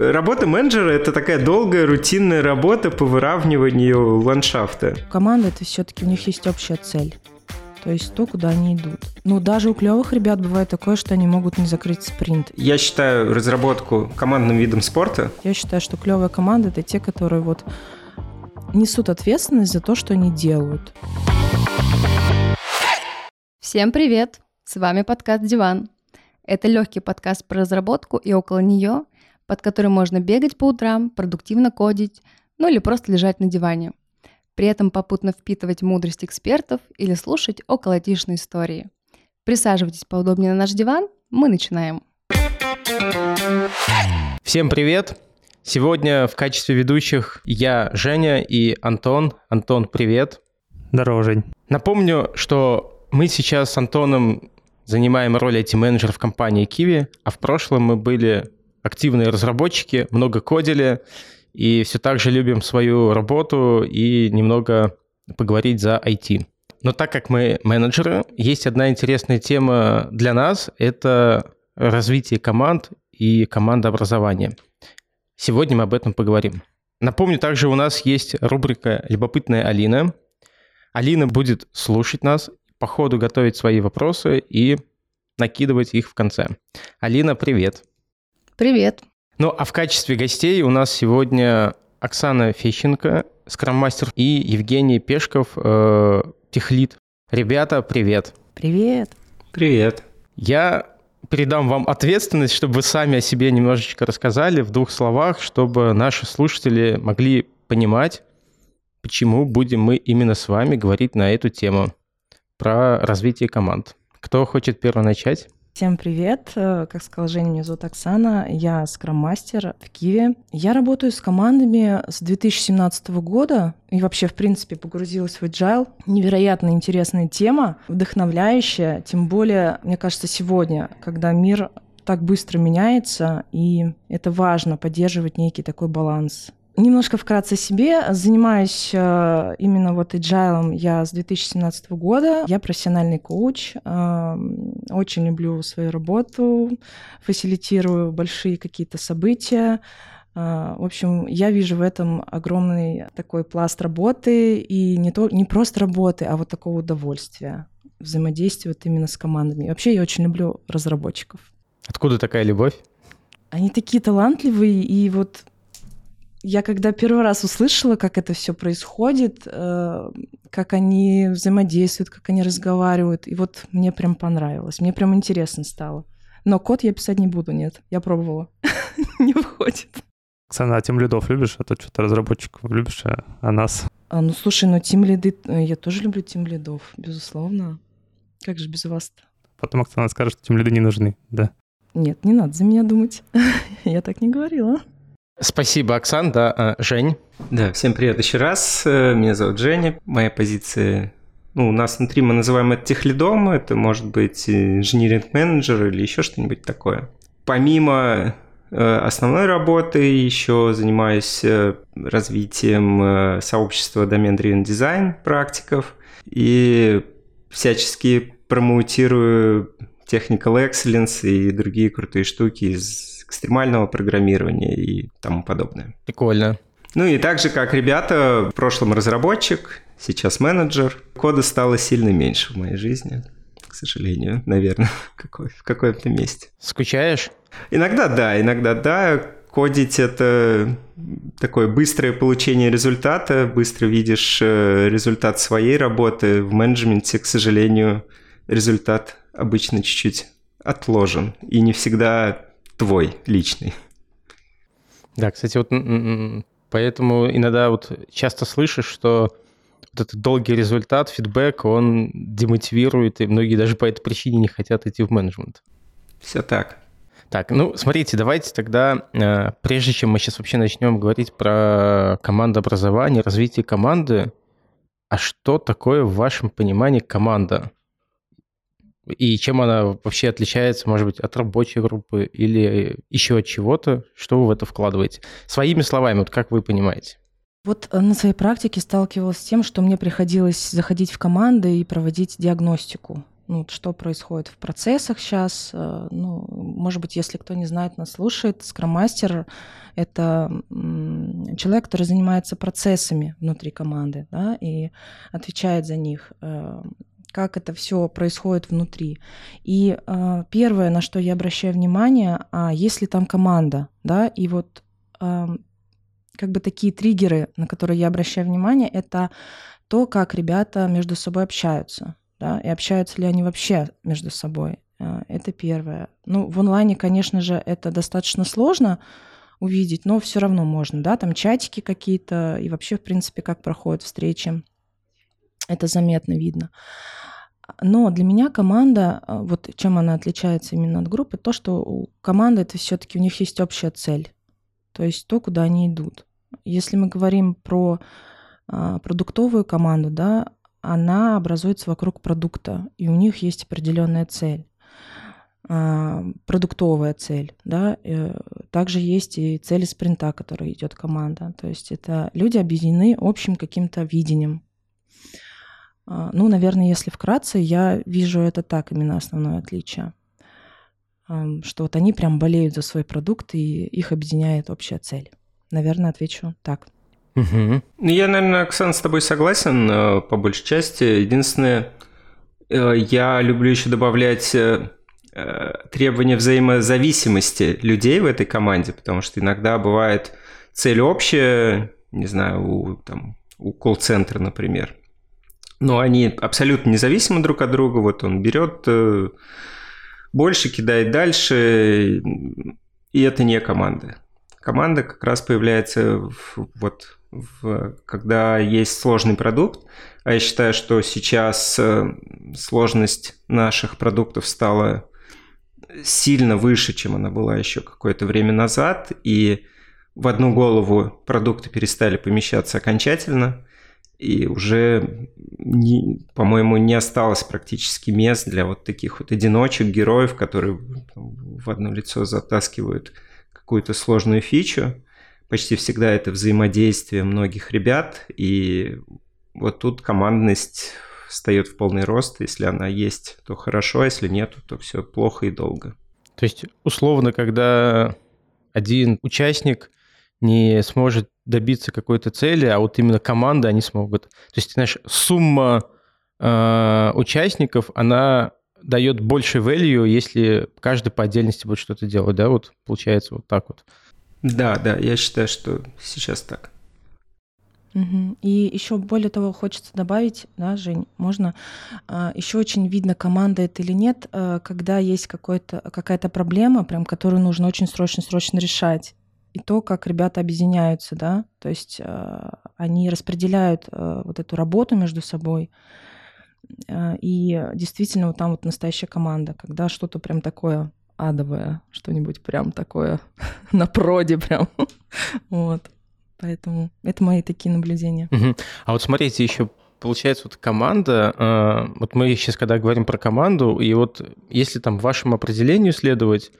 Работа менеджера — это такая долгая рутинная работа по выравниванию ландшафта. Команда — это все-таки у них есть общая цель. То есть то, куда они идут. Но даже у клевых ребят бывает такое, что они могут не закрыть спринт. Я считаю разработку командным видом спорта. Я считаю, что клевая команда — это те, которые вот несут ответственность за то, что они делают. Всем привет! С вами подкаст «Диван». Это легкий подкаст про разработку и около нее, под который можно бегать по утрам, продуктивно кодить, ну или просто лежать на диване при этом попутно впитывать мудрость экспертов или слушать околотишные истории. Присаживайтесь поудобнее на наш диван, мы начинаем. Всем привет! Сегодня в качестве ведущих я, Женя и Антон. Антон, привет! Здорово, Жень. Напомню, что мы сейчас с Антоном занимаем роль IT-менеджера в компании Kiwi, а в прошлом мы были активные разработчики, много кодили, и все так же любим свою работу и немного поговорить за IT. Но так как мы менеджеры, есть одна интересная тема для нас – это развитие команд и командообразование. Сегодня мы об этом поговорим. Напомню, также у нас есть рубрика «Любопытная Алина». Алина будет слушать нас, по ходу готовить свои вопросы и накидывать их в конце. Алина, привет. Привет. Ну, а в качестве гостей у нас сегодня Оксана Фещенко, скрам-мастер, и Евгений Пешков, э, техлит. Ребята, привет. Привет. Привет. Я передам вам ответственность, чтобы вы сами о себе немножечко рассказали в двух словах, чтобы наши слушатели могли понимать, почему будем мы именно с вами говорить на эту тему про развитие команд. Кто хочет первый начать? Всем привет! Э, как сказала Женя, меня зовут Оксана, я скрам-мастер в Киеве. Я работаю с командами с 2017 года и вообще, в принципе, погрузилась в agile. Невероятно интересная тема, вдохновляющая, тем более, мне кажется, сегодня, когда мир так быстро меняется, и это важно поддерживать некий такой баланс Немножко вкратце себе. Занимаюсь э, именно вот agile я с 2017 года. Я профессиональный коуч. Э, очень люблю свою работу. Фасилитирую большие какие-то события. Э, в общем, я вижу в этом огромный такой пласт работы. И не, то, не просто работы, а вот такого удовольствия. Взаимодействия вот именно с командами. И вообще я очень люблю разработчиков. Откуда такая любовь? Они такие талантливые, и вот я когда первый раз услышала, как это все происходит, э, как они взаимодействуют, как они разговаривают, и вот мне прям понравилось, мне прям интересно стало. Но код я писать не буду, нет, я пробовала, не выходит. Оксана, а тем лидов любишь? А то что-то разработчиков любишь, а, а нас? А, ну слушай, ну тим лиды, э, я тоже люблю тим лидов, безусловно. Как же без вас-то? Потом Оксана скажет, что тем лиды не нужны, да? Нет, не надо за меня думать. я так не говорила. Спасибо, Оксан. Да, а, Жень. Да, всем привет еще раз. Э, меня зовут Женя. Моя позиция ну, у нас внутри мы называем это техлидом, это может быть инжиниринг-менеджер или еще что-нибудь такое. Помимо э, основной работы еще занимаюсь э, развитием сообщества Domain Driven Design практиков и всячески промоутирую Technical Excellence и другие крутые штуки из экстремального программирования и тому подобное. Прикольно. Ну и так же, как ребята, в прошлом разработчик, сейчас менеджер. Кода стало сильно меньше в моей жизни, к сожалению, наверное, в, какой, в каком-то месте. Скучаешь? Иногда да, иногда да. Кодить — это такое быстрое получение результата, быстро видишь э, результат своей работы. В менеджменте, к сожалению, результат обычно чуть-чуть отложен. И не всегда твой личный. Да, кстати, вот поэтому иногда вот часто слышишь, что вот этот долгий результат, фидбэк, он демотивирует, и многие даже по этой причине не хотят идти в менеджмент. Все так. Так, ну, смотрите, давайте тогда, э, прежде чем мы сейчас вообще начнем говорить про командообразование, развитие команды, а что такое в вашем понимании команда? И чем она вообще отличается, может быть, от рабочей группы или еще от чего-то, что вы в это вкладываете? Своими словами, вот как вы понимаете? Вот э, на своей практике сталкивалась с тем, что мне приходилось заходить в команды и проводить диагностику. ну, что происходит в процессах сейчас. Э, ну, может быть, если кто не знает, нас слушает, скрам-мастер — это человек, который занимается процессами внутри команды, да, и отвечает за них э, как это все происходит внутри. И э, первое, на что я обращаю внимание, а если там команда, да, и вот э, как бы такие триггеры, на которые я обращаю внимание, это то, как ребята между собой общаются, да, и общаются ли они вообще между собой. Э, это первое. Ну, в онлайне, конечно же, это достаточно сложно увидеть, но все равно можно, да, там чатики какие-то и вообще, в принципе, как проходят встречи. Это заметно видно. Но для меня команда, э, вот чем она отличается именно от группы, то, что у команды это все-таки у них есть общая цель, то есть то, куда они идут. Если мы говорим про а, продуктовую команду, да, она образуется вокруг продукта, и у них есть определенная цель а, продуктовая цель, да, э, также есть и цели спринта, которые идет команда, то есть это люди объединены общим каким-то видением, ну, наверное, если вкратце, я вижу это так, именно основное отличие. Что вот они прям болеют за свой продукт, и их объединяет общая цель. Наверное, отвечу так. Угу. Я, наверное, Оксан, с тобой согласен э, по большей части. Единственное, э, я люблю еще добавлять э, требования взаимозависимости людей в этой команде, потому что иногда бывает цель общая, не знаю, у, там, у колл-центра, например, но они абсолютно независимы друг от друга. Вот он берет э, больше, кидает дальше, и это не команда. Команда как раз появляется в, вот в, когда есть сложный продукт, а я считаю, что сейчас э, сложность наших продуктов стала сильно выше, чем она была еще какое-то время назад, и в одну голову продукты перестали помещаться окончательно, и уже, не, по-моему, не осталось практически мест для вот таких вот одиночек, героев, которые в одно лицо затаскивают какую-то сложную фичу. Почти всегда это взаимодействие многих ребят, и вот тут командность встает в полный рост. Если она есть, то хорошо, если нет, то все плохо и долго. То есть, условно, когда один участник не сможет добиться какой-то цели, а вот именно команда они смогут. То есть, знаешь, сумма э, участников, она дает больше value, если каждый по отдельности будет что-то делать, да, вот получается вот так вот. Да, да, я считаю, что сейчас так. Угу. И еще более того, хочется добавить, да, Жень, можно, а, еще очень видно, команда это или нет, а, когда есть какая-то проблема, прям, которую нужно очень срочно-срочно решать и то, как ребята объединяются, да, то есть э, они распределяют э, вот эту работу между собой, э, и действительно вот там вот настоящая команда, когда что-то прям такое адовое, что-нибудь прям такое на проде прям, вот. Поэтому это мои такие наблюдения. А вот смотрите, еще получается, вот команда, вот мы сейчас когда говорим про команду, и вот если там вашему определению следовать,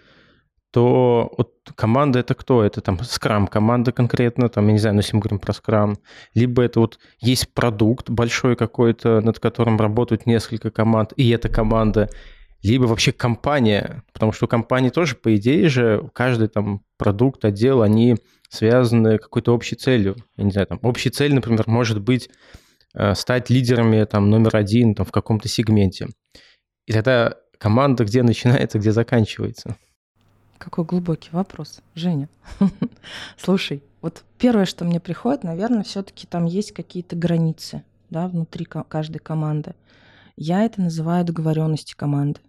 то вот команда это кто? Это там скрам команда конкретно, там, я не знаю, ну, если мы говорим про скрам, либо это вот есть продукт большой какой-то, над которым работают несколько команд, и эта команда, либо вообще компания, потому что компании тоже, по идее же, каждый там продукт, отдел, они связаны какой-то общей целью. Я не знаю, там общей целью, например, может быть э, стать лидерами там номер один там, в каком-то сегменте. И тогда команда где начинается, где заканчивается. Какой глубокий вопрос, Женя. Слушай, вот первое, что мне приходит, наверное, все-таки там есть какие-то границы, да, внутри каждой команды. Я это называю договоренности команды.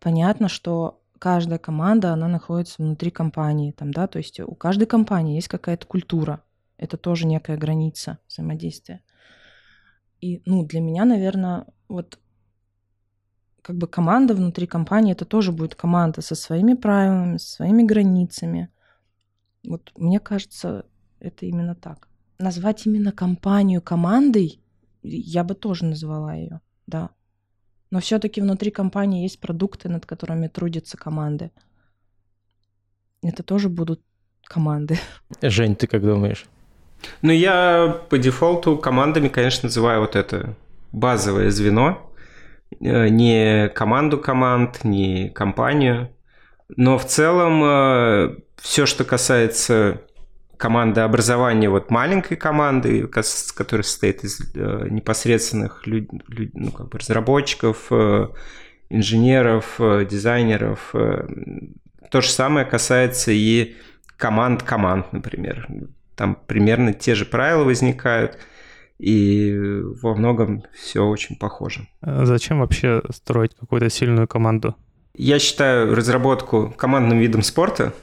Понятно, что каждая команда, она находится внутри компании, там, да, то есть у каждой компании есть какая-то культура. Это тоже некая граница взаимодействия. И, ну, для меня, наверное, вот как бы команда внутри компании, это тоже будет команда со своими правилами, со своими границами. Вот мне кажется, это именно так. Назвать именно компанию командой, я бы тоже назвала ее, да. Но все-таки внутри компании есть продукты, над которыми трудятся команды. Это тоже будут команды. Жень, ты как думаешь? Ну, я по дефолту командами, конечно, называю вот это базовое звено, не команду команд, не компанию. Но в целом все, что касается команды образования вот маленькой команды, которая состоит из э, непосредственных люд, люд, ну, как бы разработчиков, э, инженеров, э, дизайнеров. Э, то же самое касается и команд команд, например. Там примерно те же правила возникают, и во многом все очень похоже. А зачем вообще строить какую-то сильную команду? Я считаю разработку командным видом спорта –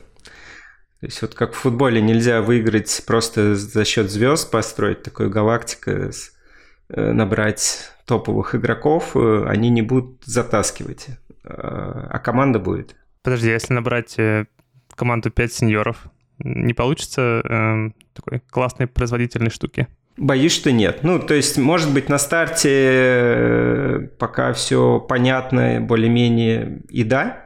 то есть вот как в футболе нельзя выиграть просто за счет звезд, построить такую галактику, э, набрать топовых игроков, э, они не будут затаскивать, а, а команда будет. Подожди, если набрать э, команду 5 сеньоров, не получится э, такой классной производительной штуки? Боюсь, что нет. Ну, то есть, может быть, на старте пока все понятно, более-менее и да,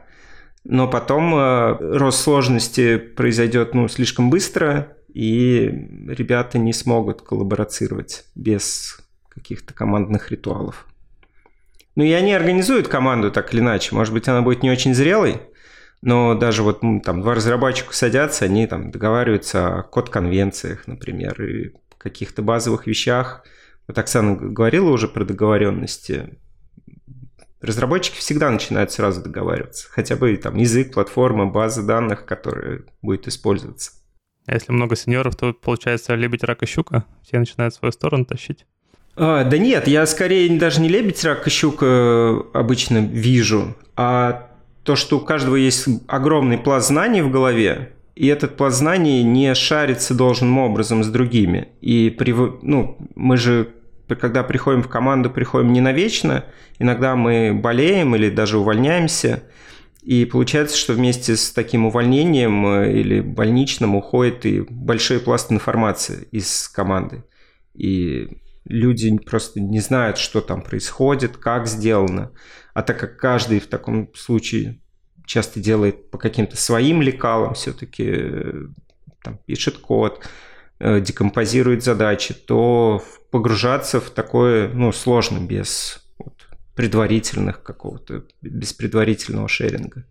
но потом э, рост сложности произойдет ну, слишком быстро, и ребята не смогут коллаборацировать без каких-то командных ритуалов. Ну и они организуют команду так или иначе. Может быть, она будет не очень зрелой, но даже вот ну, там два разработчика садятся, они там договариваются о код-конвенциях, например, и каких-то базовых вещах. Вот Оксана говорила уже про договоренности. Разработчики всегда начинают сразу договариваться. Хотя бы там язык, платформа, база данных, которая будет использоваться. А если много сеньоров, то получается лебедь, рак и щука. Все начинают свою сторону тащить. А, да нет, я скорее даже не лебедь, рак и щука э, обычно вижу, а то, что у каждого есть огромный пласт знаний в голове, и этот пласт знаний не шарится должным образом с другими. И при, ну, мы же когда приходим в команду, приходим не навечно, иногда мы болеем или даже увольняемся, и получается, что вместе с таким увольнением э, или больничным уходит и большой пласт информации из команды. И люди просто не знают, что там происходит, как сделано. А так как каждый в таком случае часто делает по каким-то своим лекалам, все-таки э, там, пишет код, Э, декомпозирует задачи, то погружаться в такое ну, сложно без вот, предварительных какого-то, без предварительного шеринга.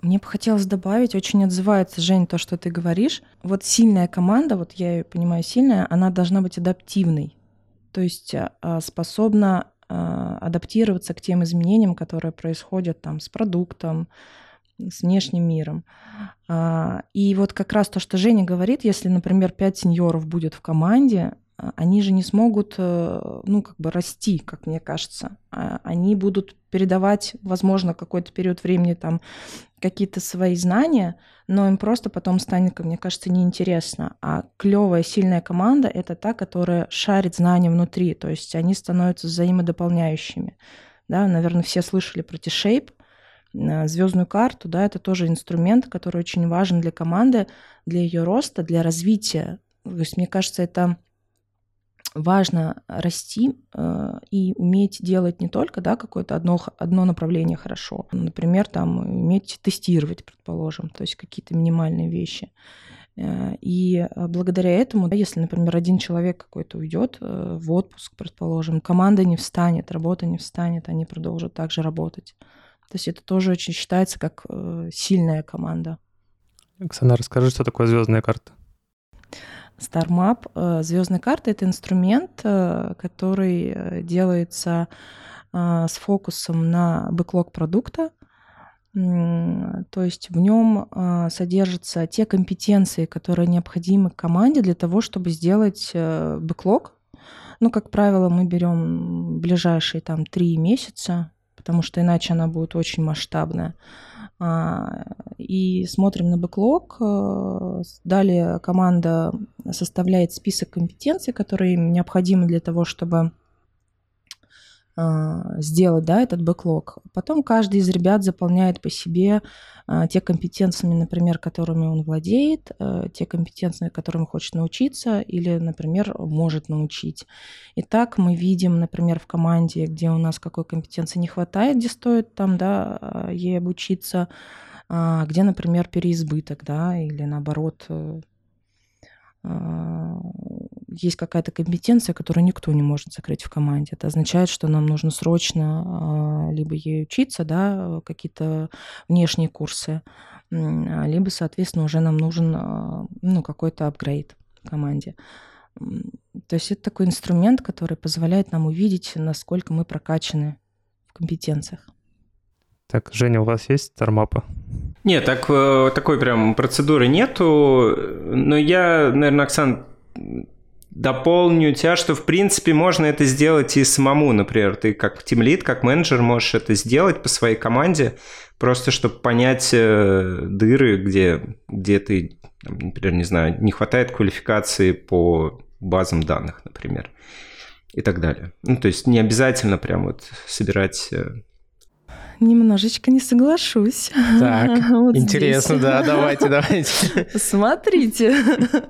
Мне бы хотелось добавить, очень отзывается, Жень, то, что ты говоришь. Вот сильная команда, вот я ее понимаю сильная, она должна быть адаптивной. То есть а, способна а, адаптироваться к тем изменениям, которые происходят там с продуктом, с внешним миром. А, и вот как раз то, что Женя говорит, если, например, пять сеньоров будет в команде, а, они же не смогут, э, ну, как бы расти, как мне кажется. А, они будут передавать, возможно, какой-то период времени там какие-то свои знания, но им просто потом станет, как мне кажется, неинтересно. А клевая, сильная команда — это та, которая шарит знания внутри, то есть они становятся взаимодополняющими. Да, наверное, все слышали про T-Shape, звездную карту, да, это тоже инструмент, который очень важен для команды, для ее роста, для развития. То есть, мне кажется, это важно расти э, и уметь делать не только да, какое-то одно, одно направление хорошо. Например, там, уметь тестировать, предположим, то есть какие-то минимальные вещи. Э, и благодаря этому, да, если, например, один человек какой-то уйдет э, в отпуск, предположим, команда не встанет, работа не встанет, они продолжат также работать. То есть это тоже очень считается как э, сильная команда. Оксана, расскажи, что такое звездная карта? StarMap. Э, Звездная карта это инструмент, э, который делается с фокусом на бэклог продукта. То есть в нем содержатся те компетенции, которые необходимы команде для того, чтобы сделать бэклог. Ну, как правило, мы берем ближайшие там три месяца, потому что иначе она будет очень масштабная. А, и смотрим на бэклог. Э, далее команда составляет список компетенций, которые им необходимы для того, чтобы сделать да, этот бэклог. Потом каждый из ребят заполняет по себе а, те компетенциями, например, которыми он владеет, а, те компетенции, которыми хочет научиться или, например, может научить. Итак, мы видим, например, в команде, где у нас какой компетенции не хватает, где стоит там, да, ей обучиться, где, например, переизбыток, да, или наоборот, есть какая-то компетенция, которую никто не может закрыть в команде. Это означает, что нам нужно срочно а, либо ей учиться, да, какие-то внешние курсы, либо, соответственно, уже нам нужен а, ну, какой-то апгрейд в команде. То есть это такой инструмент, который позволяет нам увидеть, насколько мы прокачаны в компетенциях. Так, Женя, у вас есть тормапа? Нет, так, э, такой прям процедуры нету, но я, наверное, Оксан, дополню тебя, что в принципе можно это сделать и самому, например, ты как тимлид, как менеджер можешь это сделать по своей команде, просто чтобы понять э, дыры, где, где ты, например, не знаю, не хватает квалификации по базам данных, например, и так далее. Ну, то есть не обязательно прям вот собирать э, немножечко не соглашусь. Так, вот интересно, здесь. да, давайте, давайте. Смотрите,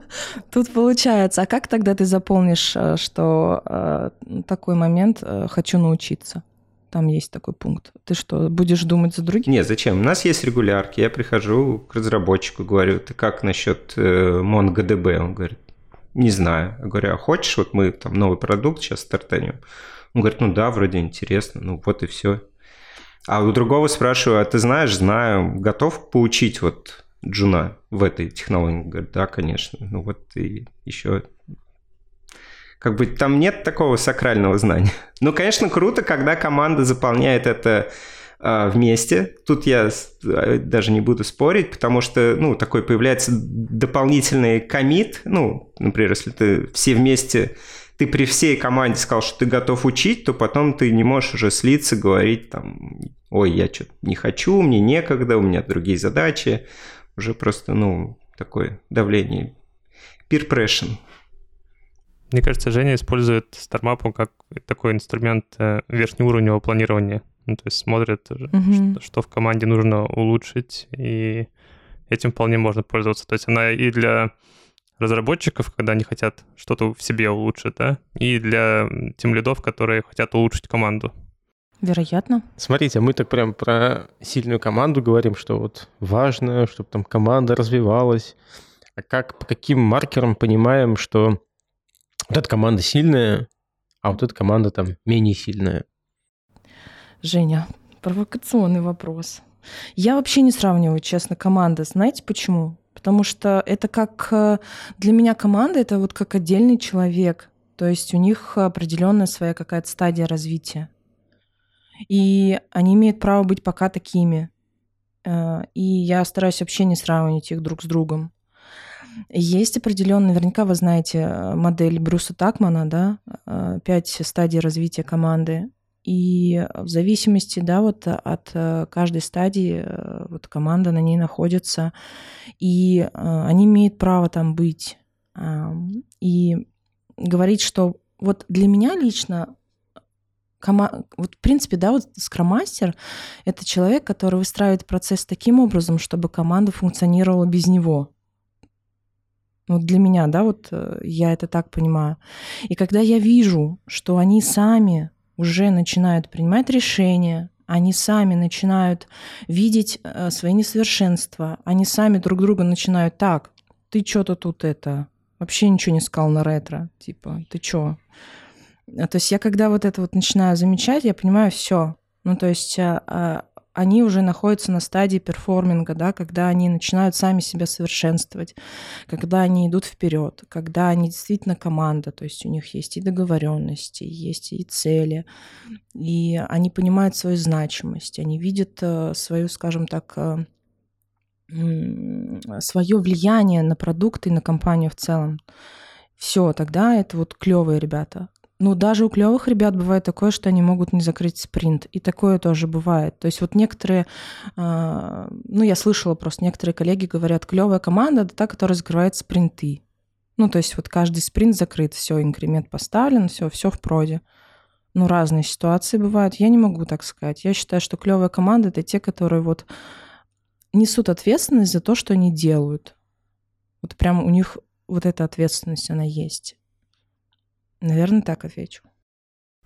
тут получается, а как тогда ты заполнишь, э, что э, такой момент э, «хочу научиться»? Там есть такой пункт. Ты что, будешь думать за других? Нет, зачем? У нас есть регулярки. Я прихожу к разработчику, говорю, ты как насчет MongoDB? Он говорит, не знаю. Я говорю, а хочешь, вот мы там новый продукт сейчас стартанем? Он говорит, ну да, вроде интересно, ну вот и все. А у другого спрашиваю, а ты знаешь, знаю, готов поучить вот Джуна в этой технологии? Говорит, да, конечно. Ну вот и еще как бы там нет такого сакрального знания. Ну, конечно, круто, когда команда заполняет это э, вместе. Тут я э, даже не буду спорить, потому что, ну, такой появляется дополнительный комит. Ну, например, если ты все вместе ты при всей команде сказал, что ты готов учить, то потом ты не можешь уже слиться, говорить там, ой, я что-то не хочу, мне некогда, у меня другие задачи. Уже просто, ну, такое давление. Peer pressure. Мне кажется, Женя использует StarMap как такой инструмент э, верхнеуровневого планирования. Ну, то есть смотрит, mm-hmm. что, что в команде нужно улучшить, и этим вполне можно пользоваться. То есть она и для разработчиков, когда они хотят что-то в себе улучшить, да, и для тем лидов, которые хотят улучшить команду. Вероятно. Смотрите, мы так прям про сильную команду говорим, что вот важно, чтобы там команда развивалась. А как, по каким маркерам понимаем, что вот эта команда сильная, а вот эта команда там менее сильная? Женя, провокационный вопрос. Я вообще не сравниваю, честно, команды. Знаете почему? Потому что это как э, для меня команда это вот как отдельный человек. То есть у них определенная своя какая-то стадия развития. И они имеют право быть пока такими. Э, и я стараюсь вообще не сравнивать их друг с другом. Есть определенная, наверняка вы знаете э, модель Брюса Такмана, да, пять стадий развития команды. И в зависимости, да, вот от э, каждой стадии э, вот команда на ней находится, и э, они имеют право там быть. И говорить, что вот для меня лично кома... вот в принципе, да, вот скромастер — это человек, который выстраивает процесс таким образом, чтобы команда функционировала без него. Вот для меня, да, вот я это так понимаю. И когда я вижу, что они сами уже начинают принимать решения, они сами начинают видеть э, свои несовершенства, они сами друг друга начинают так, ты что-то тут это, вообще ничего не сказал на ретро, типа, ты чё? То есть я когда вот это вот начинаю замечать, я понимаю, все. Ну, то есть а, а, они уже находятся на стадии перформинга, да, когда они начинают сами себя совершенствовать, когда они идут вперед, когда они действительно команда, то есть у них есть и договоренности, есть и цели, и они понимают свою значимость, они видят э, свою, скажем так, э, свое влияние на продукты и на компанию в целом. Все, тогда это вот клевые ребята. Ну, даже у клевых ребят бывает такое, что они могут не закрыть спринт. И такое тоже бывает. То есть вот некоторые, э, ну, я слышала просто, некоторые коллеги говорят, клевая команда — это та, которая закрывает спринты. Ну, то есть вот каждый спринт закрыт, все, инкремент поставлен, все, все в проде. Ну, разные ситуации бывают. Я не могу так сказать. Я считаю, что клевая команда — это те, которые вот несут ответственность за то, что они делают. Вот прям у них вот эта ответственность, она есть. Наверное, так отвечу.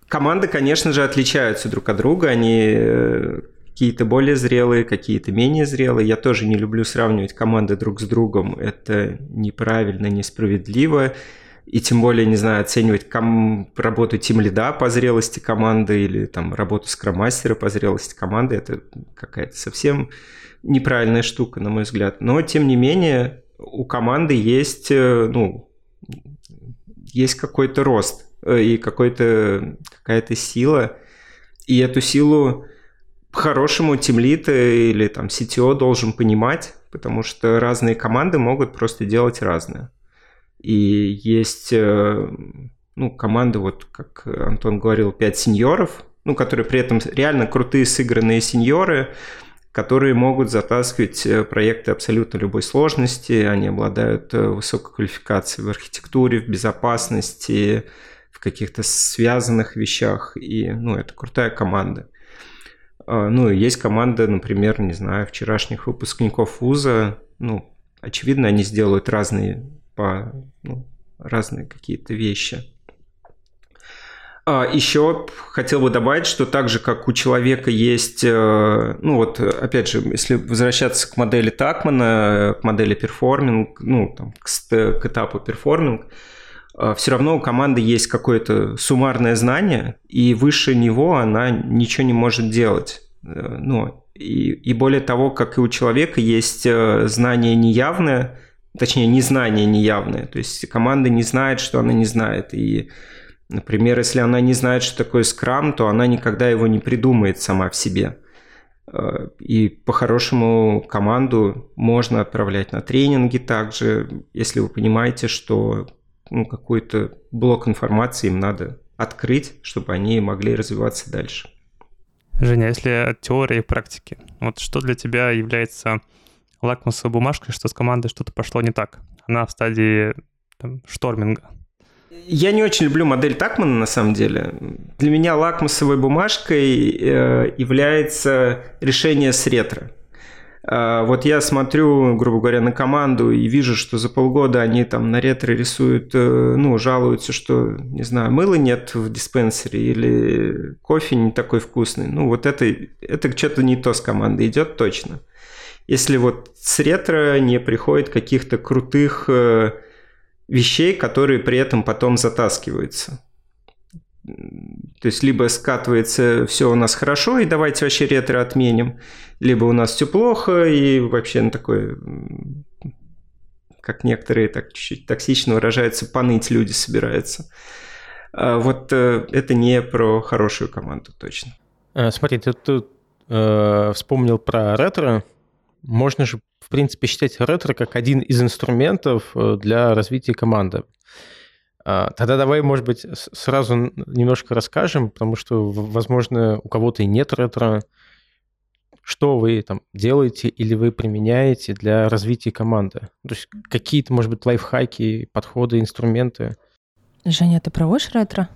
Команды, конечно же, отличаются друг от друга. Они э, какие-то более зрелые, какие-то менее зрелые. Я тоже не люблю сравнивать команды друг с другом. Это неправильно, несправедливо. и тем более, не знаю, оценивать ком- работу тим лида по зрелости команды или там работу скроммастера по зрелости команды, это какая-то совсем неправильная штука, на мой взгляд. Но, тем не менее, у команды есть, э, ну, есть какой-то рост э, и какой-то, какая-то сила, и эту силу по-хорошему тимлит или там CTO должен понимать, потому что разные команды могут просто делать разное. И есть э, ну, команды, вот как Антон говорил, 5 сеньоров, ну, которые при этом реально крутые сыгранные сеньоры, которые могут затаскивать э, проекты абсолютно любой сложности, они обладают э, высокой квалификацией в архитектуре, в безопасности, в каких-то связанных вещах, и, ну, это крутая команда. А, ну, есть команда, например, не знаю, вчерашних выпускников вуза, ну, очевидно, они сделают разные по ну, разные какие-то вещи. А еще хотел бы добавить, что так же, как у человека есть, э, ну вот, опять же, если возвращаться к модели Такмана, к модели performing, ну, там, к, этапу performing, э, все равно у команды есть какое-то суммарное знание, и выше него она ничего не может делать. Э, ну, и, и более того, как и у человека есть знание неявное, точнее, незнание неявное, то есть команда не знает, что она не знает, и Например, если она не знает, что такое скрам, то она никогда его не придумает сама в себе. Э, и по-хорошему команду можно отправлять на тренинги также, если вы понимаете, что ну, какой-то блок информации им надо открыть, чтобы они могли развиваться дальше. Женя, если от теории и практики, вот что для тебя является лакмусовой бумажкой, что с командой что-то пошло не так? Она в стадии там, шторминга. Я не очень люблю модель Такмана, на самом деле. Для меня лакмусовой бумажкой э, является решение с ретро. Э, вот я смотрю, грубо говоря, на команду и вижу, что за полгода они там на ретро рисуют, э, ну, жалуются, что, не знаю, мыла нет в диспенсере или кофе не такой вкусный. Ну, вот это, это что-то не то с командой идет точно. Если вот с ретро не приходит каких-то крутых вещей, которые при этом потом затаскиваются. То есть либо скатывается все у нас хорошо, и давайте вообще ретро отменим, либо у нас все плохо, и вообще на такое, как некоторые так чуть-чуть токсично выражаются, поныть люди собираются. А вот э, это не про хорошую команду точно. А, смотри, ты тут э, вспомнил про ретро. Можно же в принципе, считать ретро как один из инструментов э, для развития команды. А, тогда давай, может быть, сразу немножко расскажем, потому что, возможно, у кого-то и нет ретро. Что вы там делаете или вы применяете для развития команды? То есть какие-то, может быть, лайфхаки, подходы, инструменты? Женя, ты проводишь ретро?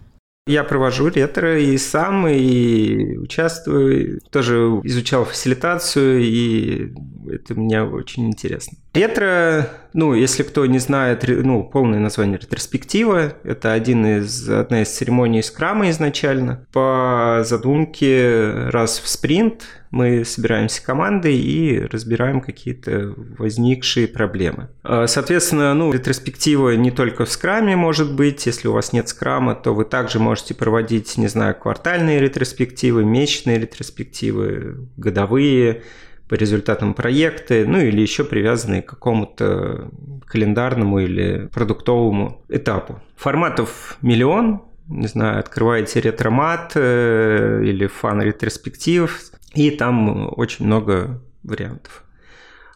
Я провожу ретро и сам, и участвую, тоже изучал фасилитацию, и это мне очень интересно. Ретро, ну, если кто не знает, ну, полное название ретроспектива, это один из, одна из церемоний скрама изначально. По задумке раз в спринт мы собираемся командой и разбираем какие-то возникшие проблемы. А, соответственно, ну, ретроспектива не только в скраме может быть. Если у вас нет скрама, то вы также можете проводить, не знаю, квартальные ретроспективы, месячные ретроспективы, годовые по результатам проекта, ну или еще привязанные к какому-то календарному или продуктовому этапу. Форматов миллион, не знаю, открываете ретромат э, или фан ретроспектив, и там очень много вариантов.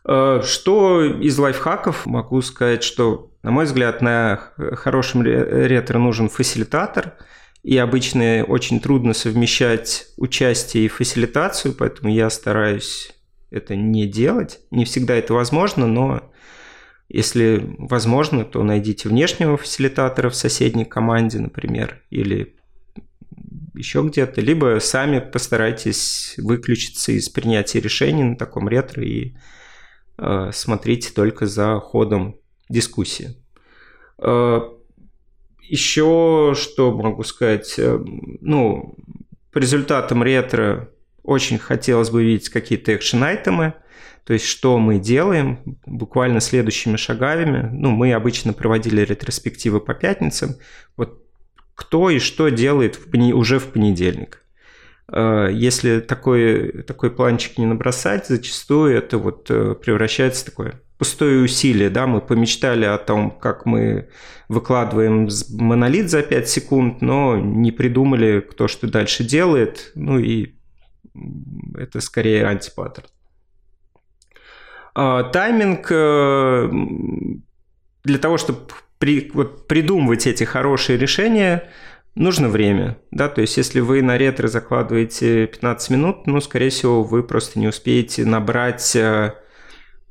Э, что из лайфхаков могу сказать, что, на мой взгляд, на хорошем ретро нужен фасилитатор, и обычно очень трудно совмещать участие и фасилитацию, поэтому я стараюсь это не делать. Не всегда это возможно, но если возможно, то найдите внешнего фасилитатора в соседней команде, например, или еще где-то, либо сами постарайтесь выключиться из принятия решений на таком ретро и э, смотрите только за ходом дискуссии. Э, еще что могу сказать, э, ну, по результатам ретро очень хотелось бы видеть какие-то экшен-айтемы, то есть что мы делаем буквально следующими шагами. Ну, мы обычно проводили ретроспективы по пятницам. Вот кто и что делает в, уже в понедельник. Э, если такой, такой планчик не набросать, зачастую это вот э, превращается в такое пустое усилие. Да? Мы помечтали о том, как мы выкладываем монолит за 5 секунд, но не придумали, кто что дальше делает. Ну и это скорее антипаттерн. А, тайминг э, для того, чтобы при, вот, придумывать эти хорошие решения, нужно время, да, то есть если вы на ретро закладываете 15 минут, ну, скорее всего, вы просто не успеете набрать, э,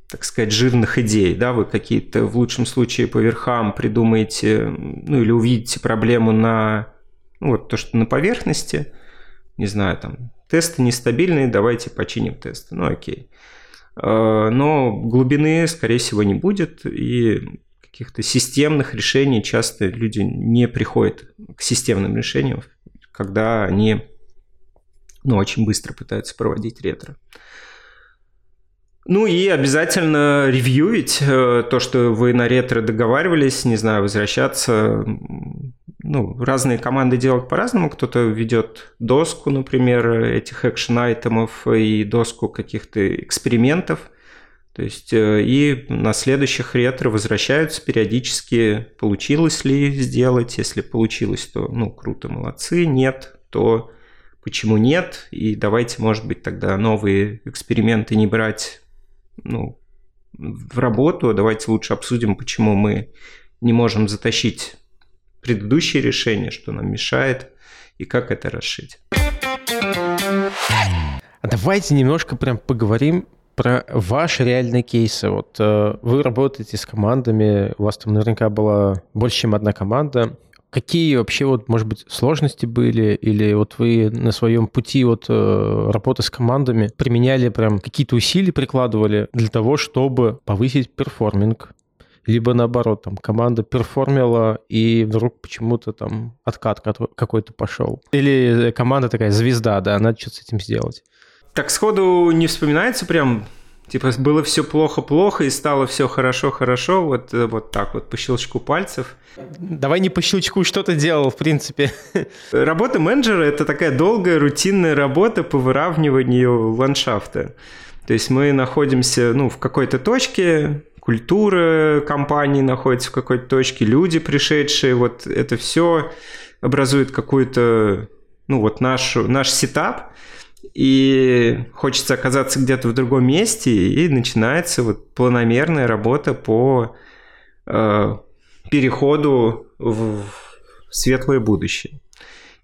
так сказать, жирных идей, да, вы какие-то в лучшем случае по верхам придумаете, ну, или увидите проблему на, ну, вот то, что на поверхности, не знаю, там, тесты нестабильные, давайте починим тесты, ну, окей. Э, но глубины, скорее всего, не будет, и каких-то системных решений часто люди не приходят к системным решениям, когда они ну, очень быстро пытаются проводить ретро. Ну и обязательно ревьюить э, то, что вы на ретро договаривались, не знаю, возвращаться. Ну, разные команды делают по-разному. Кто-то ведет доску, например, этих экшен-айтемов и доску каких-то экспериментов. То есть э, и на следующих ретро возвращаются периодически, получилось ли сделать. Если получилось, то ну круто, молодцы. Нет, то почему нет? И давайте, может быть, тогда новые эксперименты не брать ну, в работу. Давайте лучше обсудим, почему мы не можем затащить предыдущее решение, что нам мешает, и как это расшить. А давайте немножко прям поговорим про ваши реальные кейсы. Вот э, вы работаете с командами, у вас там наверняка была больше, чем одна команда. Какие вообще, вот, может быть, сложности были? Или вот вы на своем пути вот э, работы с командами применяли прям какие-то усилия, прикладывали для того, чтобы повысить перформинг? Либо наоборот, там команда перформила, и вдруг почему-то там откат какой-то пошел. Или команда такая звезда, да, надо что-то с этим сделать. Так сходу не вспоминается прям Типа было все плохо-плохо и стало все хорошо-хорошо, вот, э, вот так вот по щелчку пальцев. Давай не по щелчку, что ты делал, в принципе. Работа менеджера – это такая долгая рутинная работа по выравниванию ландшафта. То есть мы находимся ну, в какой-то точке, культура компании находится в какой-то точке, люди пришедшие, вот это все образует какую-то, ну вот наш, наш сетап – и хочется оказаться где-то в другом месте, и начинается вот планомерная работа по э, переходу в светлое будущее.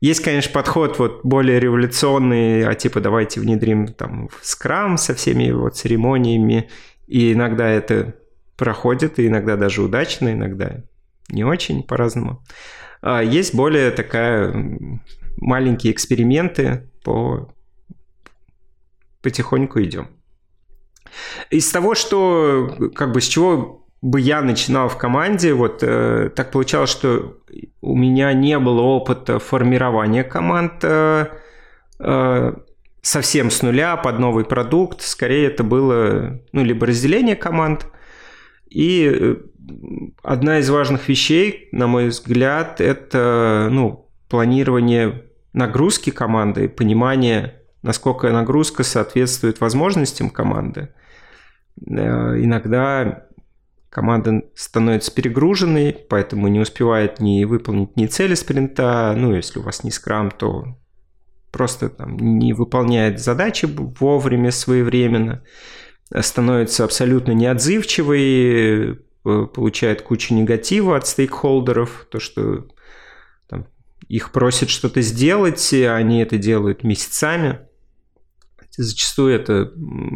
Есть, конечно, подход вот более революционный, а типа давайте внедрим там скрам со всеми его церемониями, и иногда это проходит, и иногда даже удачно, иногда не очень по-разному. А есть более такая маленькие эксперименты по потихоньку идем. Из того, что как бы с чего бы я начинал в команде, вот э, так получалось, что у меня не было опыта формирования команд э, э, совсем с нуля под новый продукт. Скорее это было ну, либо разделение команд. И э, одна из важных вещей, на мой взгляд, это ну, планирование нагрузки команды, понимание насколько нагрузка соответствует возможностям команды. Э, иногда команда становится перегруженной, поэтому не успевает ни выполнить ни цели спринта, ну, если у вас не скрам, то просто там, не выполняет задачи вовремя, своевременно, становится абсолютно неотзывчивой, э, получает кучу негатива от стейкхолдеров, то, что там, их просят что-то сделать, они это делают месяцами. Зачастую это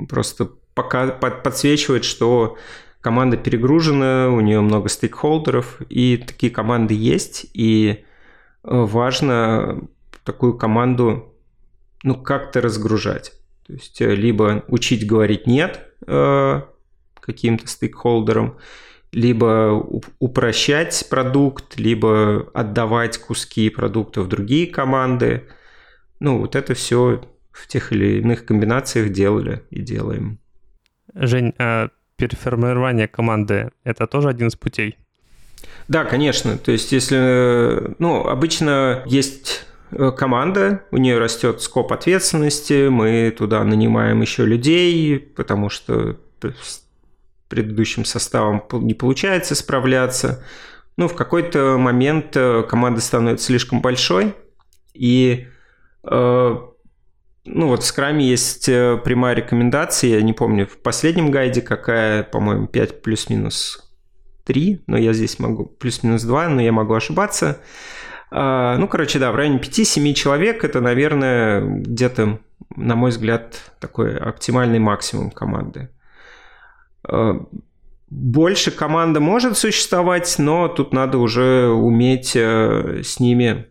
просто пока подсвечивает, что команда перегружена, у нее много стейкхолдеров, и такие команды есть, и э, важно такую команду ну, как-то разгружать. То есть э, либо учить говорить «нет» э, каким-то стейкхолдерам, либо упрощать продукт, либо отдавать куски продукта в другие команды. Ну, вот это все в тех или иных комбинациях делали и делаем. Жень, а переформирование команды — это тоже один из путей? Да, конечно. То есть, если... Ну, обычно есть э, команда, у нее растет скоп ответственности, мы туда нанимаем еще людей, потому что с предыдущим составом не получается справляться. Ну, в какой-то момент э, команда становится слишком большой, и э, ну вот в скраме есть прямая рекомендация, я не помню в последнем гайде какая, по-моему, 5 плюс-минус 3, но я здесь могу, плюс-минус 2, но я могу ошибаться. А, ну, короче, да, в районе 5-7 человек это, наверное, где-то, на мой взгляд, такой оптимальный максимум команды. А, больше команда может существовать, но тут надо уже уметь э, с ними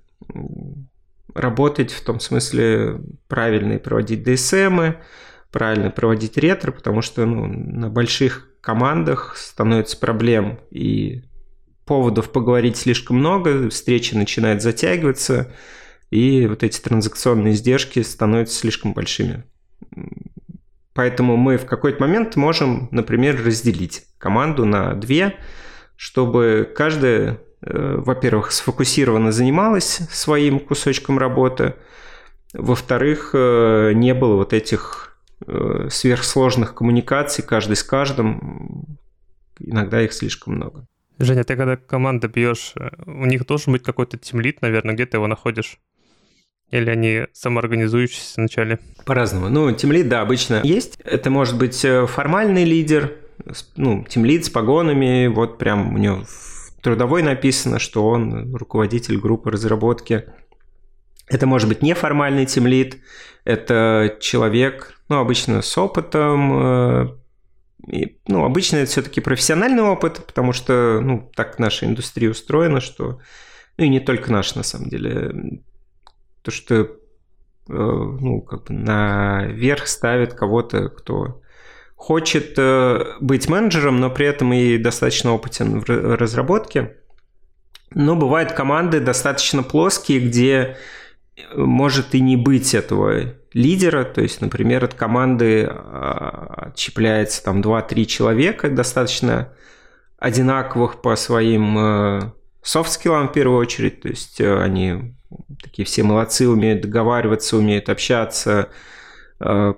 работать в том смысле правильно проводить DSM, правильно проводить ретро, потому что ну, на больших командах становится проблем и поводов поговорить слишком много, встреча начинает затягиваться, и вот эти транзакционные издержки становятся слишком большими. Поэтому мы в какой-то момент можем, например, разделить команду на две, чтобы каждая, во-первых, сфокусированно занималась своим кусочком работы, во-вторых, э, не было вот этих Э, сверхсложных коммуникаций, каждый с каждым. Иногда их слишком много. Женя, ты когда команда бьешь, э, у них должен быть какой-то тимлит, наверное, где ты его находишь? Или они самоорганизующиеся вначале? По-разному. Ну, тимлит, да, обычно есть. Это может быть э, формальный лидер, ну, тимлит с погонами, вот прям у него трудовой написано, что он руководитель группы разработки. Это может быть неформальный тимлит, это человек, ну, обычно с опытом, э, и, ну, обычно это все-таки профессиональный опыт, потому что, ну, так наша индустрия устроена, что, ну, и не только наша, на самом деле, то, что, э, ну, как бы наверх ставит кого-то, кто хочет э, быть менеджером, но при этом и достаточно опытен в разработке. Но бывают команды достаточно плоские, где может и не быть этого лидера, то есть, например, от команды а, отщепляется там 2-3 человека, достаточно одинаковых по своим софт-скиллам в первую очередь, то есть э, они такие все молодцы, умеют договариваться, умеют общаться, э,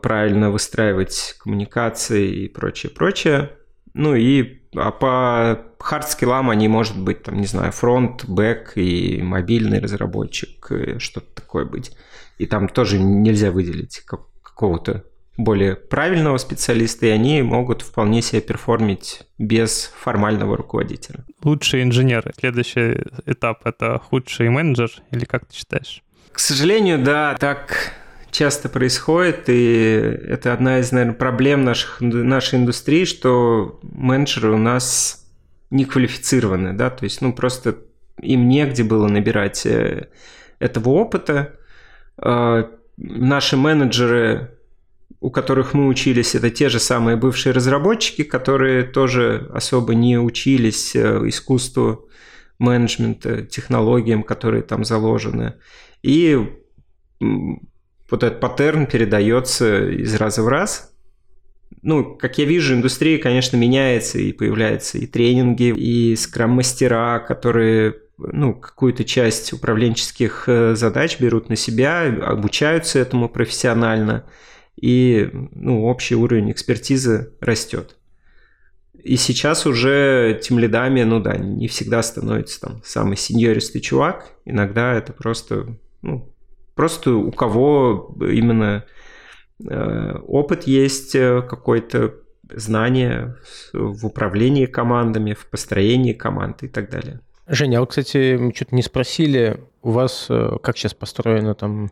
правильно выстраивать коммуникации и прочее, прочее. Ну и а по хардскиллам они, может быть, там, не знаю, фронт, бэк и мобильный разработчик, что-то такое быть. И там тоже нельзя выделить какого-то более правильного специалиста, и они могут вполне себя перформить без формального руководителя. Лучшие инженеры. Следующий этап – это худший менеджер, или как ты считаешь? К сожалению, да, так часто происходит, и это одна из, наверное, проблем наших, нашей индустрии, что менеджеры у нас не квалифицированы, да, то есть, ну, просто им негде было набирать э, этого опыта. А, наши менеджеры, у которых мы учились, это те же самые бывшие разработчики, которые тоже особо не учились э, искусству менеджмента, технологиям, которые там заложены. И вот этот паттерн передается из раза в раз. Ну, как я вижу, индустрия, конечно, меняется, и появляются и тренинги, и скрам-мастера, которые ну, какую-то часть управленческих э, задач берут на себя, обучаются этому профессионально, и ну, общий уровень экспертизы растет. И сейчас уже тем лидами, ну да, не всегда становится там самый сеньористый чувак. Иногда это просто ну, Просто у кого именно э, опыт есть э, какой-то, знание в управлении командами, в построении команд и так далее. Женя, а вот, кстати, мы что-то не спросили, у вас э, как сейчас построена там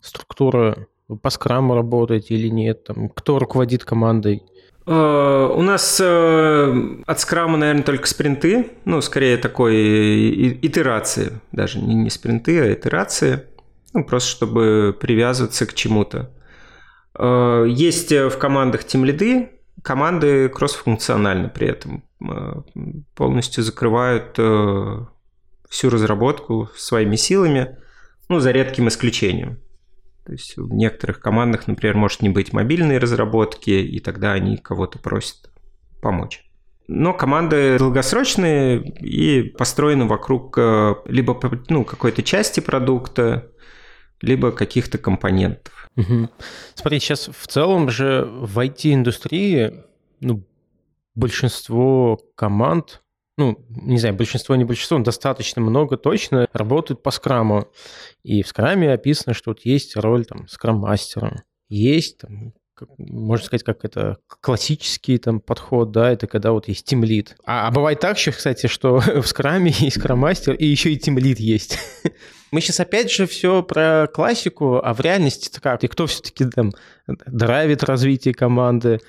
структура, вы по скраму работаете или нет, там, кто руководит командой? У нас от скрама, наверное, только спринты, ну, скорее такой итерации, даже не спринты, а итерации ну, просто чтобы привязываться к чему-то. Э, есть э, в командах тимлиды, команды кроссфункциональны при этом, э, полностью закрывают всю разработку своими силами, ну, за редким исключением. То есть в некоторых командах, например, может не быть мобильной разработки, и тогда они кого-то просят помочь. Но команды долгосрочные и построены вокруг либо ну, какой-то части продукта, либо каких-то компонентов. Угу. Смотри, сейчас в целом же в IT-индустрии ну, большинство команд, ну, не знаю, большинство, не большинство, но достаточно много точно работают по скраму. И в скраме описано, что вот есть роль там скрам-мастера, есть там можно сказать, как это классический там подход, да, это когда вот есть тимлит. А, а бывает так еще, кстати, что в скраме есть скрам-мастер, и еще и тимлит есть. Мы сейчас опять же все про классику, а в реальности-то как? И кто все-таки там драйвит развитие команды?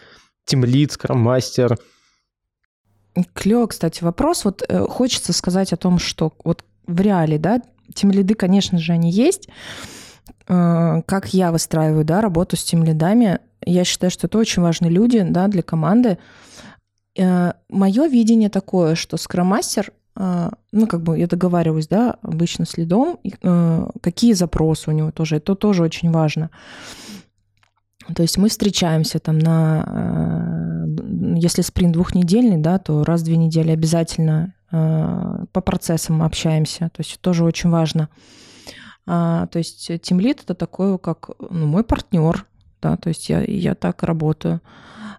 Тимлит, скрам-мастер? Клево, кстати, вопрос. Вот э, хочется сказать о том, что вот в реале, да, тимлиды, конечно же, они есть, э, как я выстраиваю да, работу с тем лидами, я считаю, что это очень важные люди да, для команды. Э, Мое видение такое, что скроммастер, э, ну, как бы я договариваюсь, да, обычно с лидом, э, какие запросы у него тоже, это тоже очень важно. То есть мы встречаемся там на, если спринт двухнедельный, да, то раз в две недели обязательно по процессам общаемся, то есть тоже очень важно. То есть тимлит это такой, как ну, мой партнер, да, то есть я, я так работаю.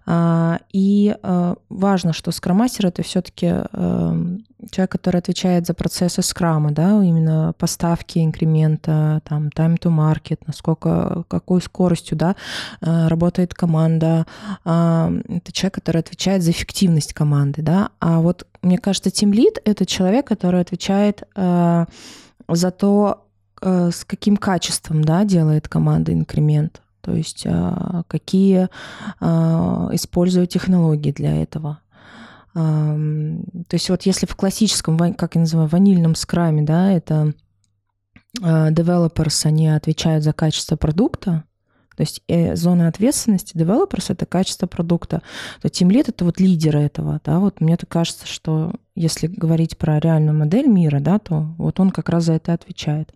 А, и а, важно, что скромастер это все-таки эм, человек, который отвечает за процессы скрама, да, именно поставки инкремента, там, time to market, насколько, какой скоростью, да, э, работает команда. А, это человек, который отвечает за эффективность команды, да. А вот, мне кажется, Team Lead — это человек, который отвечает э, за то, э, с каким качеством, да, делает команда инкремент то есть а, какие а, использую технологии для этого. То есть вот если в классическом, как я называю, ванильном скраме, да, это а, developers, они отвечают за качество продукта, то есть э, зона ответственности developers — это качество продукта, то Team Lead — это вот лидеры этого, да, вот мне так кажется, что если говорить про реальную модель мира, да, то вот он как раз за это отвечает.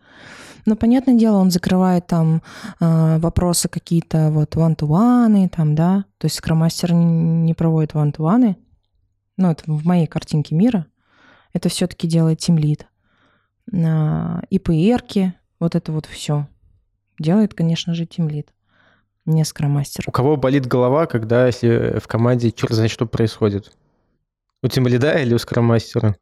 Но, понятное дело, он закрывает там э, вопросы какие-то вот one-to-one, там, да, то есть скромастер не, проводит one-to-one, ну, это в моей картинке мира, это все-таки делает тимлид. Э, ИПРки, вот это вот все делает, конечно же, тимлид не скромастер. У кого болит голова, когда если в команде черт знает, что происходит? У тимлида или у скромастера?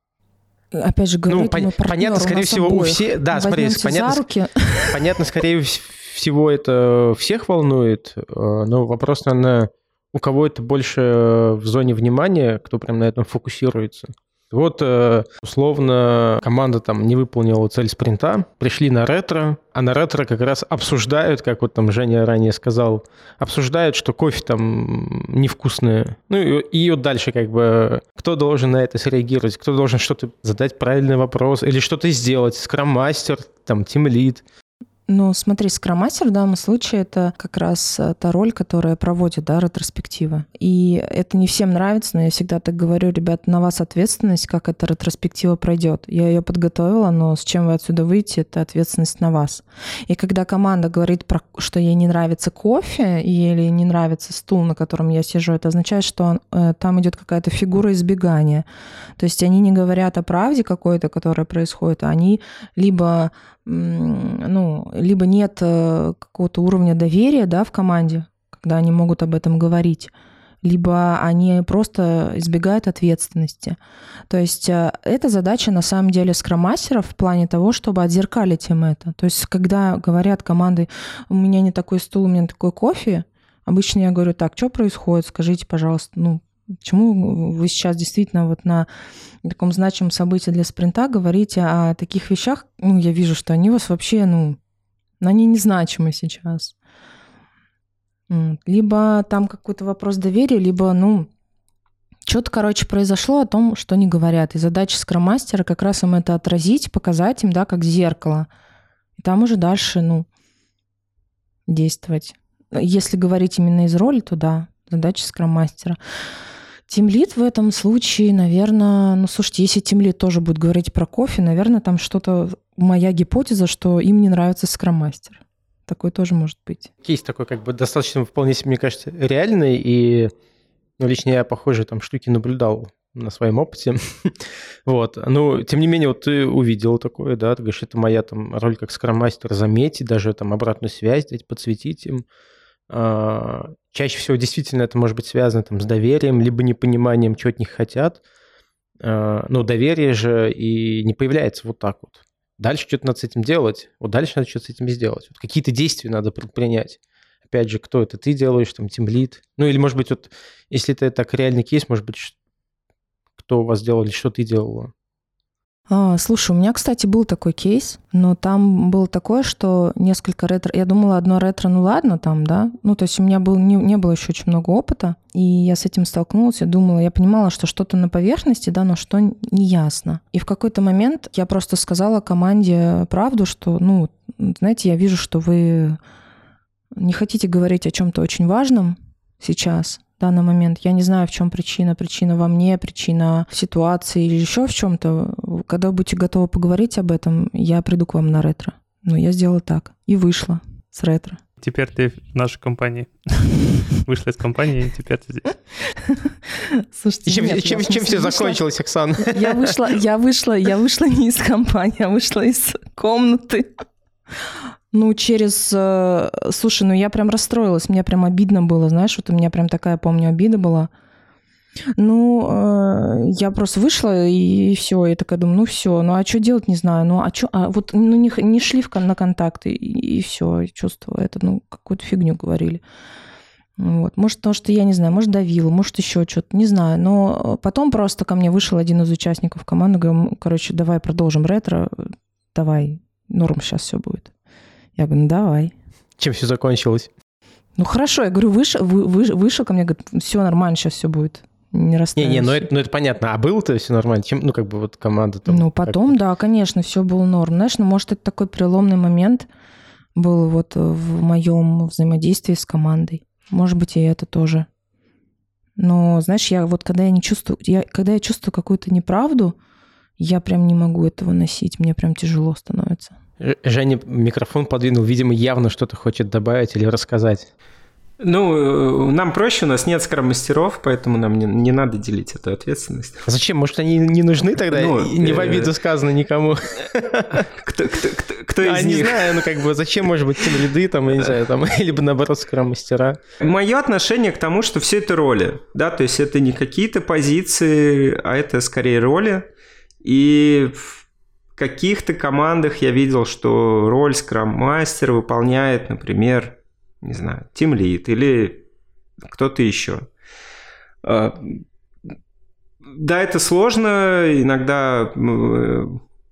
Опять же, говорю, ну, пон- понятно, скорее всего, обоих. у всех... Да, смотри, понятно, за руки. понятно, скорее всего, это всех волнует, э, но вопрос, наверное, у кого это больше в зоне внимания, кто прям на этом фокусируется. Вот, э, условно, команда там не выполнила цель спринта, пришли на ретро, а на ретро как раз обсуждают, как вот там Женя ранее сказал, обсуждают, что кофе там невкусное. Ну и, и вот дальше как бы кто должен на это среагировать, кто должен что-то задать правильный вопрос или что-то сделать, скрам-мастер, там, тимлид. Ну, смотри, скромастер в данном случае это как раз э, та роль, которая проводит, да, ретроспективы. И это не всем нравится, но я всегда так говорю, ребят, на вас ответственность, как эта ретроспектива пройдет. Я ее подготовила, но с чем вы отсюда выйдете, это ответственность на вас. И когда команда говорит, про, что ей не нравится кофе или не нравится стул, на котором я сижу, это означает, что он, э, там идет какая-то фигура избегания. То есть они не говорят о правде какой-то, которая происходит, а они либо ну, либо нет э, какого-то уровня доверия да, в команде, когда они могут об этом говорить, либо они просто избегают ответственности. То есть э, эта задача на самом деле скромастеров в плане того, чтобы отзеркалить им это. То есть когда говорят команды, у меня не такой стул, у меня такой кофе, обычно я говорю, так, что происходит, скажите, пожалуйста, ну, Почему вы сейчас действительно вот на таком значимом событии для спринта говорите о таких вещах? Ну, я вижу, что они у вас вообще, ну, они незначимы сейчас. Либо там какой-то вопрос доверия, либо, ну, что-то, короче, произошло о том, что не говорят. И задача скромастера как раз им это отразить, показать им, да, как зеркало. И там уже дальше, ну, действовать. Если говорить именно из роли, то да, задача скромастера. мастера Тимлит в этом случае, наверное, ну, слушайте, если Тимлит тоже будет говорить про кофе, наверное, там что-то, моя гипотеза, что им не нравится скроммастер. такое тоже может быть. Кейс такой как бы достаточно, вполне себе, мне кажется, реальный, и ну, лично я похожие там штуки наблюдал на своем опыте. вот. Ну, тем не менее, вот ты увидел такое, да, ты говоришь, это моя там роль как скрам-мастер, заметить, даже там обратную связь дать, подсветить им. А, чаще всего действительно это может быть связано там с доверием, либо непониманием, чего от них хотят. А, но доверие же и не появляется вот так вот. Дальше что-то надо с этим делать. Вот дальше надо что-то с этим сделать. Вот какие-то действия надо предпринять. Опять же, кто это? Ты делаешь, там, тимлит. Ну, или, может быть, вот, если это так реальный кейс, может быть, кто у вас делал или что ты делала? А, слушай, у меня, кстати, был такой кейс, но там было такое, что несколько ретро... Я думала, одно ретро, ну ладно, там, да. Ну, то есть у меня был, не, не было еще очень много опыта, и я с этим столкнулась, я думала, я понимала, что что-то на поверхности, да, но что не ясно. И в какой-то момент я просто сказала команде правду, что, ну, знаете, я вижу, что вы не хотите говорить о чем-то очень важном сейчас, данный момент. Я не знаю, в чем причина. Причина во мне, причина в ситуации или еще в чем-то. Когда будете готовы поговорить об этом, я приду к вам на ретро. Но я сделала так. И вышла с ретро. Теперь ты в нашей компании. Вышла из компании, и теперь ты здесь. Слушайте, чем, нет, чем, чем все закончилось, Оксана? Я вышла, я вышла, я вышла не из компании, я вышла из комнаты. Ну, через... Э, слушай, ну я прям расстроилась, мне прям обидно было, знаешь, вот у меня прям такая, помню, обида была. Ну, э, я просто вышла, и, и все, я такая думаю, ну все, ну а что делать, не знаю, ну а что, а вот ну, не, не шли в, на контакты, и, и все, чувствовала это, ну, какую-то фигню говорили. Вот. Может, потому что я не знаю, может, давила, может, еще что-то, не знаю. Но потом просто ко мне вышел один из участников команды, говорю, короче, давай продолжим ретро, давай, норм сейчас все будет. Я говорю, ну давай. Чем все закончилось? Ну хорошо, я говорю, вышел, вы, вы, вышел ко мне, говорит, все нормально, сейчас все будет. Не расстраивайся. Не, не, ну это, ну это понятно. А было-то все нормально? Чем, ну как бы вот команда там... Ну потом, да, конечно, все было норм. Знаешь, ну может это такой переломный момент был вот в моем взаимодействии с командой. Может быть, и это тоже. Но, знаешь, я вот когда я не чувствую, я, когда я чувствую какую-то неправду, я прям не могу этого носить, мне прям тяжело становится. Женя микрофон подвинул, видимо, явно что-то хочет добавить или рассказать. Ну, э, нам проще, у нас нет скрам-мастеров, поэтому нам не, не надо делить эту ответственность. А зачем? Может, они не нужны тогда? Ну, не в э, обиду сказано никому. Кто, кто, кто, кто из а, них? не знаю, ну как бы зачем, может быть, тем лиды, там, я не знаю, там, либо наоборот скрам-мастера. Мое отношение к тому, что все это роли, да, то есть это не какие-то позиции, а это скорее роли. И каких-то командах я видел, что роль скрам-мастера выполняет, например, не знаю, Team Lead или кто-то еще. А, да, это сложно, иногда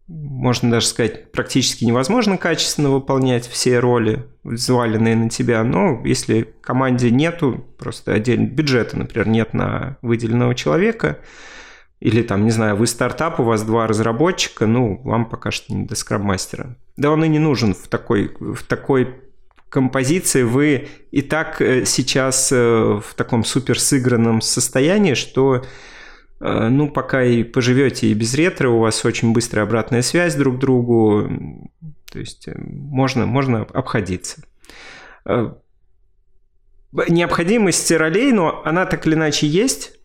можно даже сказать, практически невозможно качественно выполнять все роли, взваленные на тебя. Но если команде нету, просто отдельно бюджета, например, нет на выделенного человека, или там, не знаю, вы стартап, у вас два разработчика, ну, вам пока что не до скрам-мастера. Да он и не нужен в такой, в такой композиции. Вы и так э, сейчас э, в таком супер сыгранном состоянии, что э, ну, пока и поживете и без ретро, у вас очень быстрая обратная связь друг к другу, то есть можно, можно обходиться. Необходимость ролей, но она так или иначе есть,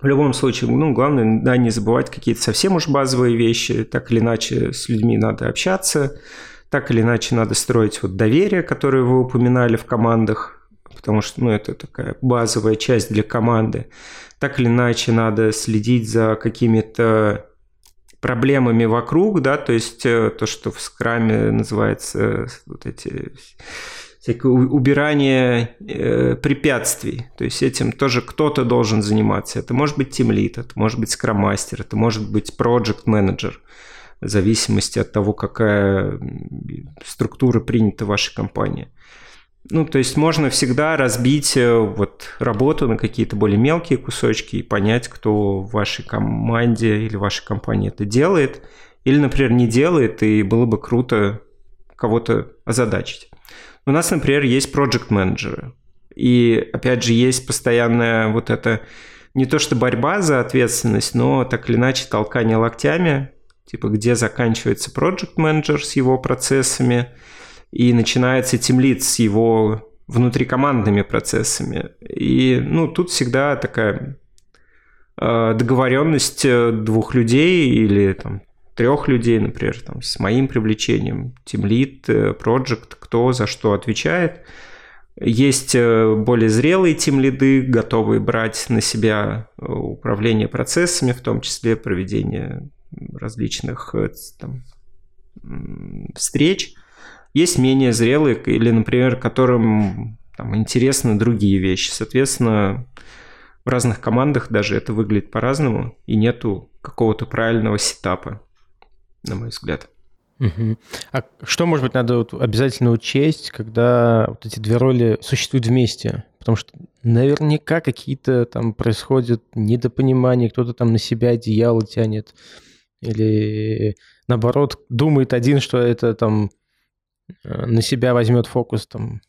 в любом случае, ну, главное, да, не забывать какие-то совсем уж базовые вещи. Так или иначе с людьми надо общаться, так или иначе надо строить вот доверие, которое вы упоминали в командах, потому что, ну, это такая базовая часть для команды. Так или иначе надо следить за какими-то проблемами вокруг, да, то есть э, то, что в скраме называется вот эти всякое убирание э, препятствий. То есть этим тоже кто-то должен заниматься. Это может быть тимлит, это может быть скромастер, это может быть project менеджер в зависимости от того, какая структура принята в вашей компании. Ну, то есть можно всегда разбить э, вот работу на какие-то более мелкие кусочки и понять, кто в вашей команде или вашей компании это делает, или, например, не делает, и было бы круто кого-то озадачить. У нас, например, есть проект менеджеры И, опять же, есть постоянная вот эта не то что борьба за ответственность, но так или иначе толкание локтями, типа где заканчивается проект менеджер с его процессами, и начинается тимлит с его внутрикомандными процессами. И ну, тут всегда такая э, договоренность э, двух людей или там, трех людей, например, там, с моим привлечением, тимлит, проект, кто за что отвечает. Есть более зрелые тимлиды, готовые брать на себя управление процессами, в том числе проведение различных там, встреч. Есть менее зрелые или, например, которым там, интересны другие вещи. Соответственно, в разных командах даже это выглядит по-разному, и нету какого-то правильного сетапа, на мой взгляд. Угу. А что, может быть, надо вот обязательно учесть, когда вот эти две роли существуют вместе? Потому что наверняка какие-то там происходят недопонимания, кто-то там на себя одеяло тянет, или наоборот думает один, что это там э, на себя возьмет фокус там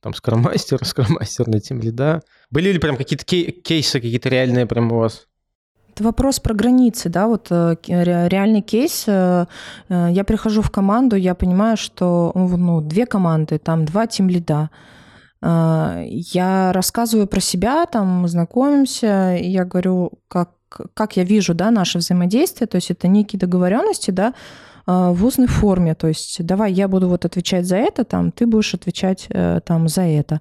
там скроммастер, скроммастер на тем лида. Были ли прям какие-то кей- кейсы, какие-то реальные прям у вас? Это вопрос про границы, да, вот э, реальный кейс. Э, я прихожу в команду, я понимаю, что ну, две команды, там два тим лида. Я рассказываю про себя, там знакомимся, я говорю, как как я вижу, да, наше взаимодействие, то есть это некие договоренности, да, в устной форме, то есть давай я буду вот отвечать за это, там, ты будешь отвечать э, там за это.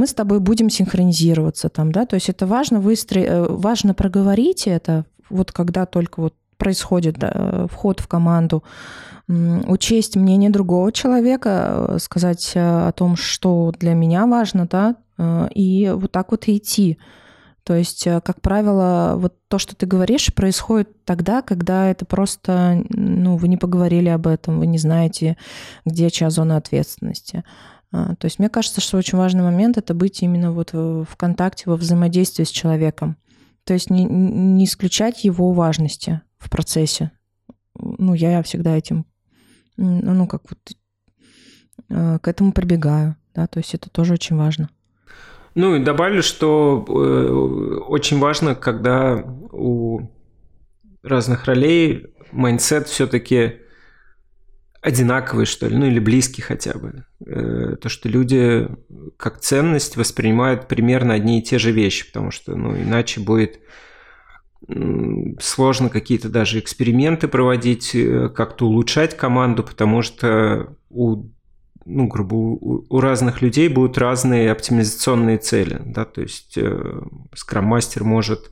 Мы с тобой будем синхронизироваться там, да, то есть это важно выстроить, э, важно проговорить это, вот когда только вот происходит да, вход в команду, учесть мнение другого человека, э, сказать о том, что для меня важно, да, и вот так вот и идти. То есть, э, как правило, вот то, что ты говоришь, происходит тогда, когда это просто, ну, вы не поговорили об этом, вы не знаете, где чья зона ответственности. А, то есть мне кажется, что очень важный момент это быть именно вот в контакте, во взаимодействии с человеком. То есть не, не исключать его важности в процессе. Ну, я всегда этим, ну, как вот э, к этому прибегаю, да, то есть это тоже очень важно. Ну и добавлю, что э, очень важно, когда у разных ролей mindset все-таки одинаковый, что ли, ну или близкий хотя бы. Э, то, что люди как ценность воспринимают примерно одни и те же вещи, потому что, ну, иначе будет сложно какие-то даже эксперименты проводить, э, как-то улучшать команду, потому что у ну, грубо, у, у разных людей будут разные оптимизационные цели, да, то есть э, скрам-мастер может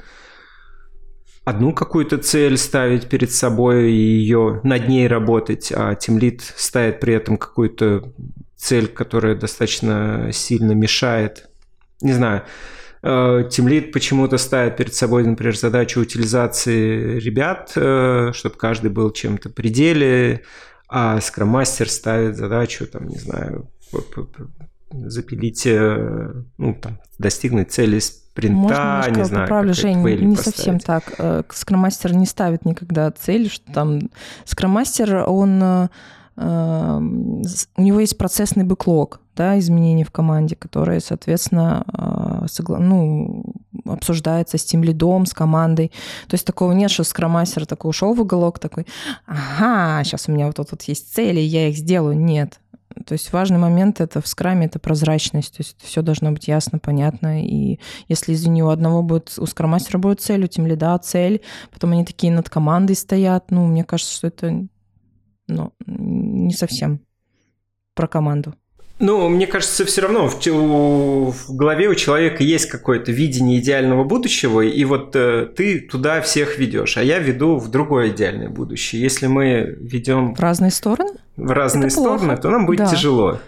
одну какую-то цель ставить перед собой и ее над ней работать, а тимлит ставит при этом какую-то цель, которая достаточно сильно мешает. Не знаю, Тимлит почему-то ставит перед собой, например, задачу утилизации ребят, э, чтобы каждый был чем-то пределе, а скрам-мастер ставит задачу, там, не знаю, запилить, э, ну, там, достигнуть цели спринта, Можно не знаю. Поправлю, Жень, не поставить. совсем так. Э, скрам-мастер не ставит никогда цель, что там... Скрам-мастер, он... Э, у него есть процессный бэклог, да, изменений в команде, которые, соответственно, ну, обсуждается с тем лидом, с командой. То есть такого нет, что скромастер такой ушел в уголок, такой, ага, сейчас у меня вот тут вот есть цели, я их сделаю. Нет. То есть важный момент это в скраме это прозрачность, то есть все должно быть ясно, понятно. И если из у одного будет, у скромастера будет цель, у тем лида цель, потом они такие над командой стоят, ну, мне кажется, что это ну, не совсем про команду. Ну, мне кажется, все равно в, в голове у человека есть какое-то видение идеального будущего, и вот э, ты туда всех ведешь, а я веду в другое идеальное будущее. Если мы ведем в разные стороны, в разные Это стороны, плохо. то нам будет да. тяжело.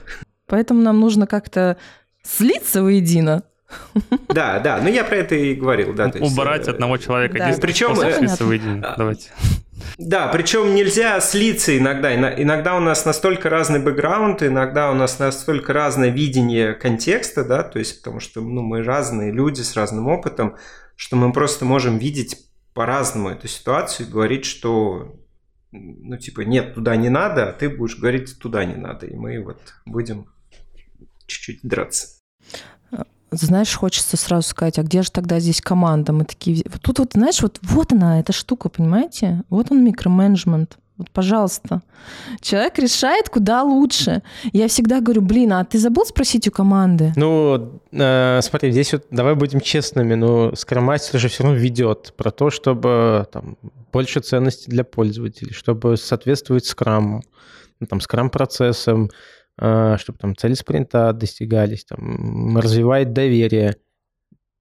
Поэтому нам нужно как-то слиться воедино. Да, да, ну я про это и говорил, да. Убрать есть, э, одного человека. Да. Причем слиться воедино. Давайте. Да, причем нельзя слиться иногда. Иногда у нас настолько разный бэкграунд, иногда у нас настолько разное видение контекста, да, то есть потому что ну, мы разные люди с разным опытом, что мы просто можем видеть по-разному эту ситуацию и говорить, что ну, типа, нет, туда не надо, а ты будешь говорить, туда не надо. И мы вот будем чуть-чуть драться знаешь, хочется сразу сказать, а где же тогда здесь команда? Мы такие, вот тут вот, знаешь, вот, вот она, эта штука, понимаете? Вот он микроменеджмент. Вот, пожалуйста. Человек решает, куда лучше. Я всегда говорю, блин, а ты забыл спросить у команды? Ну, э, смотри, здесь вот давай будем честными, но скромастер же все равно ведет про то, чтобы там больше ценностей для пользователей, чтобы соответствовать скраму, ну, там, скрам-процессам, э, чтобы там цели спринта достигались, там, развивает доверие.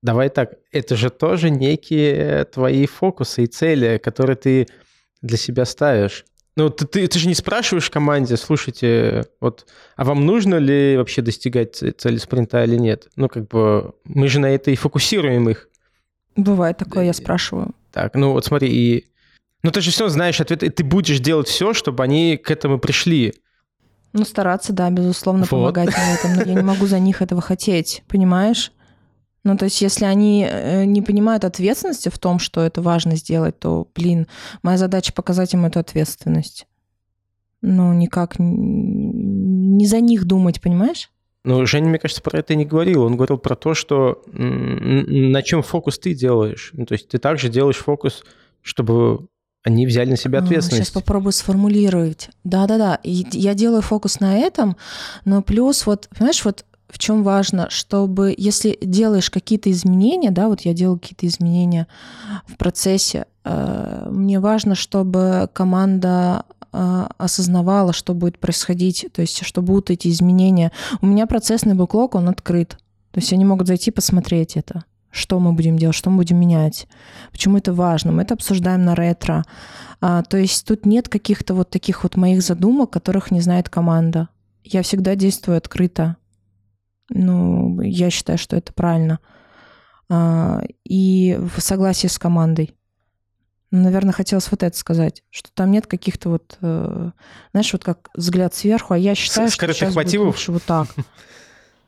Давай так, это же тоже некие твои фокусы и цели, которые ты для себя ставишь. Ну, ты, ты, ты же не спрашиваешь команде, слушайте, вот, а вам нужно ли вообще достигать цели спринта или нет? Ну, как бы, мы же на это и фокусируем их. Бывает такое, я спрашиваю. Так, ну вот смотри, и... Ну, ты же все знаешь ответ, и ты будешь делать все, чтобы они к этому пришли. Ну, стараться, да, безусловно, вот. помогать в этом, но я не могу за них этого хотеть, понимаешь? Ну, то есть, если они э, не понимают ответственности в том, что это важно сделать, то, блин, моя задача показать им эту ответственность. Ну, никак не за них думать, понимаешь? Ну, Женя, мне кажется, про это не говорил. Он говорил про то, что на чем фокус ты делаешь. Ну, то есть ты также делаешь фокус, чтобы они взяли на себя ответственность. Сейчас попробую сформулировать. Да-да-да, я делаю фокус на этом, но плюс вот, понимаешь, вот в чем важно, чтобы если делаешь какие-то изменения, да, вот я делаю какие-то изменения в процессе, э, мне важно, чтобы команда э, осознавала, что будет происходить, то есть что будут эти изменения. У меня процессный буклог, он открыт. То есть они могут зайти посмотреть это, что мы будем делать, что мы будем менять, почему это важно. Мы это обсуждаем на ретро. А, то есть тут нет каких-то вот таких вот моих задумок, которых не знает команда. Я всегда действую открыто. Ну, я считаю, что это правильно. А, и в согласии с командой. Наверное, хотелось вот это сказать, что там нет каких-то вот, э, знаешь, вот как взгляд сверху, а я считаю, что сейчас мотивов? будет лучше вот так.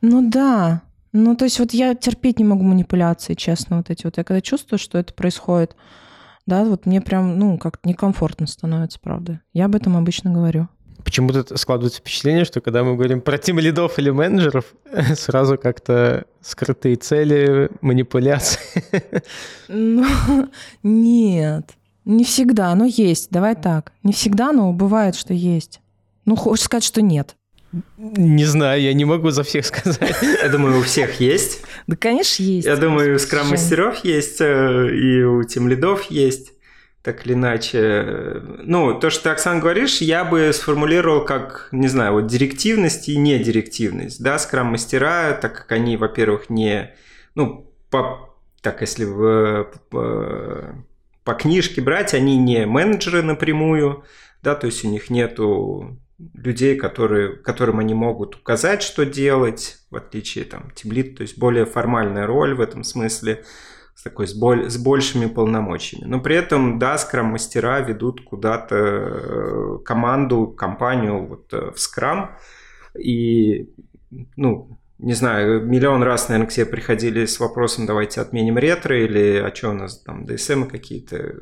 Ну да, ну то есть вот я терпеть не могу манипуляции, честно, вот эти вот. Я когда чувствую, что это происходит, да, вот мне прям, ну, как-то некомфортно становится, правда. Я об этом обычно говорю. Почему-то складывается впечатление, что когда мы говорим про тим лидов или менеджеров, сразу как-то скрытые цели, манипуляции. Ну, нет, не всегда, но есть. Давай так. Не всегда, но бывает, что есть. Ну, хочешь сказать, что нет. Не знаю, я не могу за всех сказать. Я думаю, у всех есть. Да, конечно, есть. Я думаю, у скрам-мастеров есть, э, и у тем лидов есть так или иначе. Ну, то, что ты, Оксан, говоришь, я бы сформулировал как, не знаю, вот директивность и недирективность. Да, скрам-мастера, так как они, во-первых, не... Ну, по, так, если в, по, по книжке брать, они не менеджеры напрямую, да, то есть у них нету людей, которые, которым они могут указать, что делать, в отличие там тимлит, то есть более формальная роль в этом смысле с такой с, боль, с большими полномочиями. Но при этом, да, скрам-мастера ведут куда-то э, команду, компанию вот э, в скрам. И, ну, не знаю, миллион раз, наверное, к себе приходили с вопросом, давайте отменим ретро, или а что у нас там, DSM какие-то,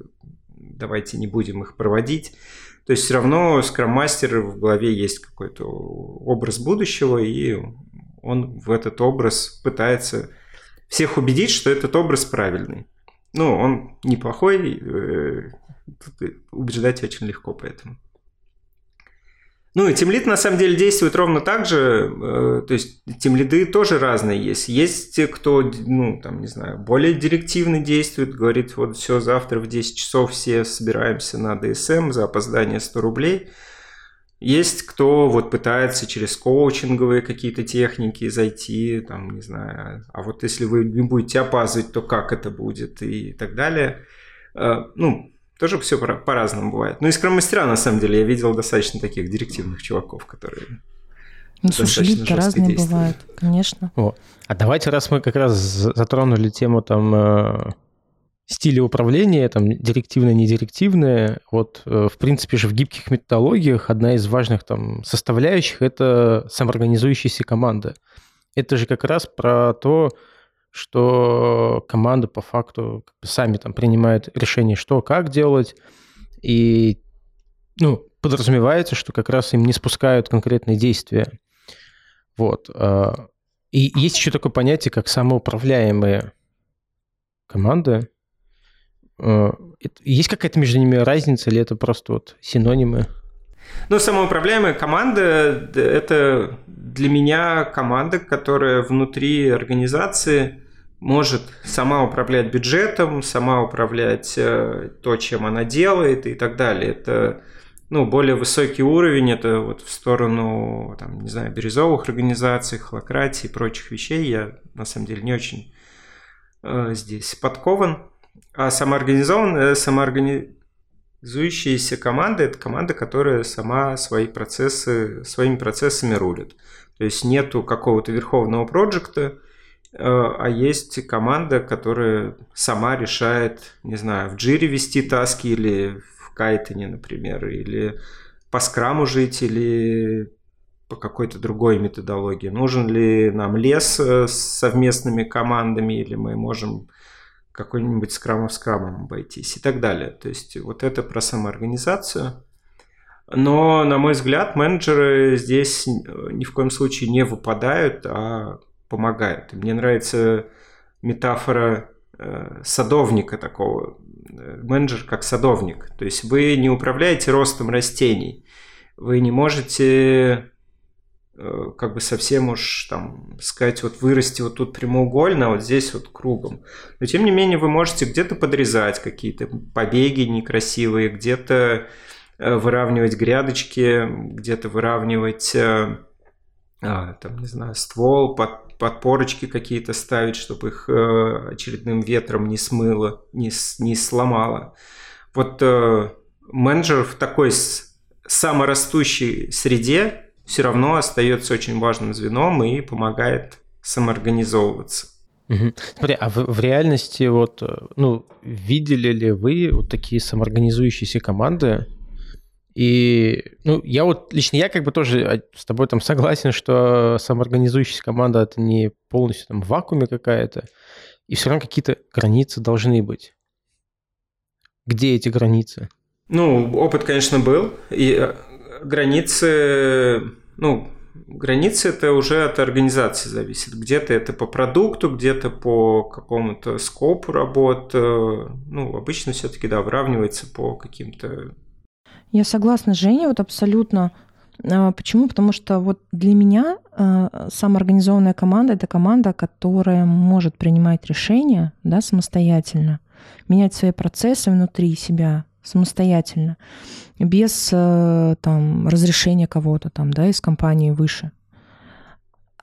давайте не будем их проводить. То есть все равно скрам-мастер в голове есть какой-то образ будущего, и он в этот образ пытается всех убедить, что этот образ правильный. Ну, он неплохой, э, убеждать очень легко поэтому. Ну и тимлид на самом деле действует ровно так же, э, то есть тимлиды тоже разные есть. Есть те, кто, ну там, не знаю, более директивно действует, говорит, вот все, завтра в 10 часов все собираемся на DSM за опоздание 100 рублей – есть кто вот пытается через коучинговые какие-то техники зайти, там, не знаю, а вот если вы не будете опаздывать, то как это будет и так далее. Э, ну, тоже все по-разному бывает. Ну и скрам-мастера, на самом деле, я видел достаточно таких директивных чуваков, которые ну, слушай, люди разные действуют. бывают, конечно. О, а давайте, раз мы как раз затронули тему там э, стили управления, там, директивное, недирективное. Вот, э, в принципе же, в гибких методологиях одна из важных там составляющих – это самоорганизующаяся команда. Это же как раз про то, что команда по факту сами там принимают решение, что, как делать, и ну, подразумевается, что как раз им не спускают конкретные действия. Вот. А, и есть еще такое понятие, как самоуправляемые команды. Э, есть какая-то между ними разница или это просто вот синонимы? Ну, самоуправляемая команда – это для меня команда, которая внутри организации может сама управлять бюджетом, сама управлять э, то, чем она делает и так далее. Это ну, более высокий уровень, это вот в сторону, там, не знаю, бирюзовых организаций, холократии и прочих вещей. Я, на самом деле, не очень э, здесь подкован. А самоорганизованная, самоорганизующаяся команда – это команда, которая сама свои процессы, своими процессами рулит. То есть нету какого-то верховного проекта, а есть команда, которая сама решает, не знаю, в джире вести таски или в кайтоне, например, или по скраму жить, или по какой-то другой методологии. Нужен ли нам лес э, с совместными командами, или мы можем какой-нибудь скрамов скрамом обойтись и так далее. То есть вот это про самоорганизацию. Но, на мой взгляд, менеджеры здесь ни в коем случае не выпадают, а помогают. мне нравится метафора э, садовника такого, менеджер как садовник. То есть вы не управляете ростом растений, вы не можете э, как бы совсем уж там сказать, вот вырасти вот тут прямоугольно, а вот здесь вот кругом. Но тем не менее вы можете где-то подрезать какие-то побеги некрасивые, где-то э, выравнивать грядочки, где-то выравнивать а, там, не знаю, ствол, под, подпорочки какие-то ставить, чтобы их э, очередным ветром не смыло, не, не сломало. Вот э, менеджер в такой саморастущей среде все равно остается очень важным звеном и помогает самоорганизовываться. Угу. Смотри, а в, в реальности вот, э, ну, видели ли вы вот такие самоорганизующиеся команды, и, ну, я вот, лично я как бы тоже а, с тобой там согласен, что самоорганизующаяся команда — это не полностью там в вакууме какая-то, и все равно какие-то границы должны быть. Где эти границы? Ну, опыт, конечно, был, и э, границы, ну, границы это уже от организации зависит. Где-то это по продукту, где-то по какому-то скопу работ. Э, ну, обычно все-таки, да, выравнивается по каким-то я согласна с Женей, вот абсолютно. А, почему? Потому что вот для меня э, самоорганизованная команда — это команда, которая может принимать решения да, самостоятельно, менять свои процессы внутри себя самостоятельно, без э, там, разрешения кого-то там, да, из компании выше.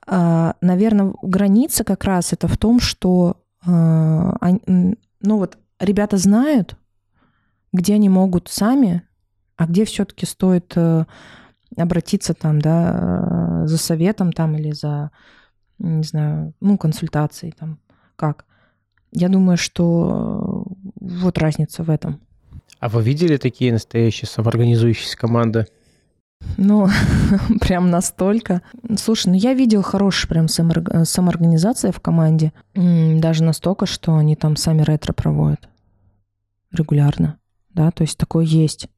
А, наверное, граница как раз это в том, что э, ну вот ребята знают, где они могут сами а где все-таки стоит э, обратиться там, да, за советом там или за, не знаю, ну, консультацией там, как? Я думаю, что вот разница в этом. А вы видели такие настоящие самоорганизующиеся команды? Ну, прям настолько. Слушай, ну я видел хорошие прям самоорганизация в команде. Даже настолько, что они там сами ретро проводят регулярно. Да, то есть такое есть.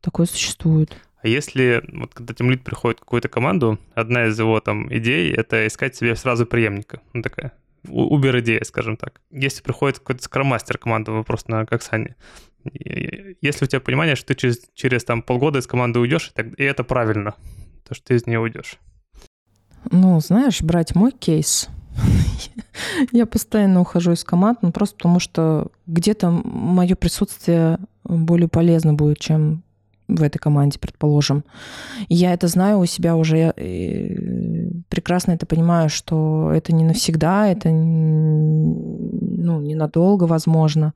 Такое существует. А если, вот когда тимлид приходит в какую-то команду, одна из его там идей — это искать себе сразу преемника. Ну, такая убер-идея, скажем так. Если приходит какой-то скромастер команды, вопрос на Коксане, если у тебя понимание, что ты через, через там полгода из команды уйдешь, и, это правильно, то что ты из нее уйдешь. Ну, знаешь, брать мой кейс, я постоянно ухожу из команд, ну просто потому что где-то мое присутствие более полезно будет, чем в этой команде, предположим. Я это знаю у себя уже, я прекрасно это понимаю, что это не навсегда, это ну, ненадолго, возможно.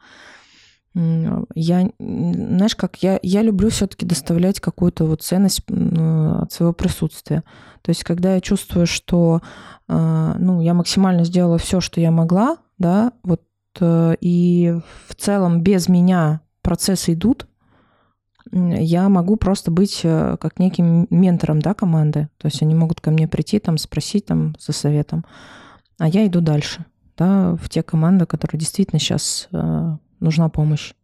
Я, знаешь, как я, я люблю все-таки доставлять какую-то вот ценность от своего присутствия. То есть, когда я чувствую, что а, ну, я максимально сделала все, что я могла, да, вот э, и в целом без меня процессы идут, я могу просто быть э, как неким ментором да, команды. То есть они могут ко мне прийти, там, спросить там, за советом, а я иду дальше да, в те команды, которые действительно сейчас э, нужна помощь.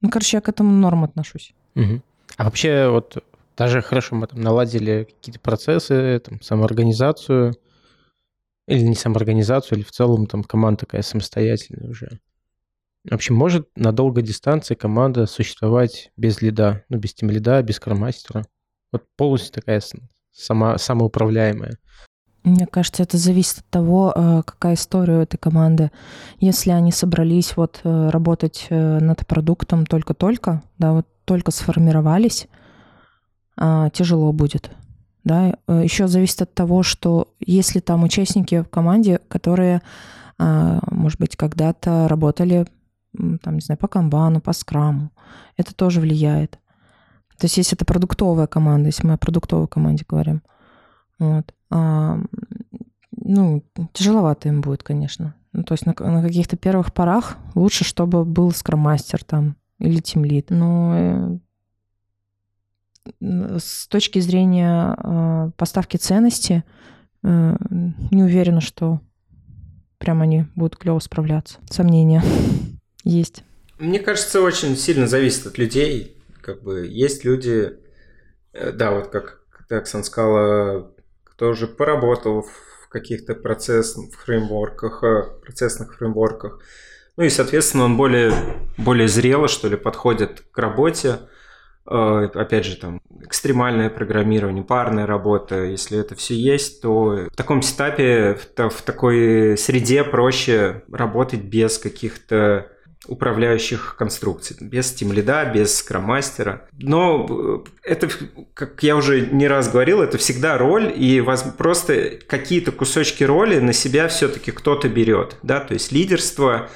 Ну, короче, я к этому норм отношусь. Угу. А вообще вот даже хорошо мы там наладили какие-то процессы, там, самоорганизацию, или не самоорганизацию, или в целом там команда такая самостоятельная уже. В общем, может на долгой дистанции команда существовать без лида, ну, без тем лида, без кромастера. Вот полностью такая сама, самоуправляемая. Мне кажется, это зависит от того, э, какая история у этой команды. Если они собрались вот э, работать э, над продуктом только-только, да, вот только сформировались, а, тяжело будет. Да, еще зависит от того, что если там участники в команде, которые, а, может быть, когда-то работали, там, не знаю, по канбану, по скраму, это тоже влияет. То есть если это продуктовая команда, если мы о продуктовой команде говорим, вот, а, ну, тяжеловато им будет, конечно. Ну, то есть на, на каких-то первых порах лучше, чтобы был скроммастер там или тимлит. Но э, с точки зрения э, поставки ценности э, не уверена, что прям они будут клево справляться. Сомнения есть. Мне кажется, очень сильно зависит от людей. Как бы есть люди, э, да, вот как ты, Оксан, сказала, кто уже поработал в каких-то процессных фреймворках, э, процессных фреймворках. Ну и, соответственно, он более, более зрело, что ли, подходит к работе. Э, опять же, там, экстремальное программирование, парная работа, если это все есть, то в таком сетапе, в, в такой среде проще работать без каких-то управляющих конструкций, без Lead, без скроммастера. Но э, это, как я уже не раз говорил, это всегда роль, и вас просто какие-то кусочки роли на себя все-таки кто-то берет. Да? То есть лидерство,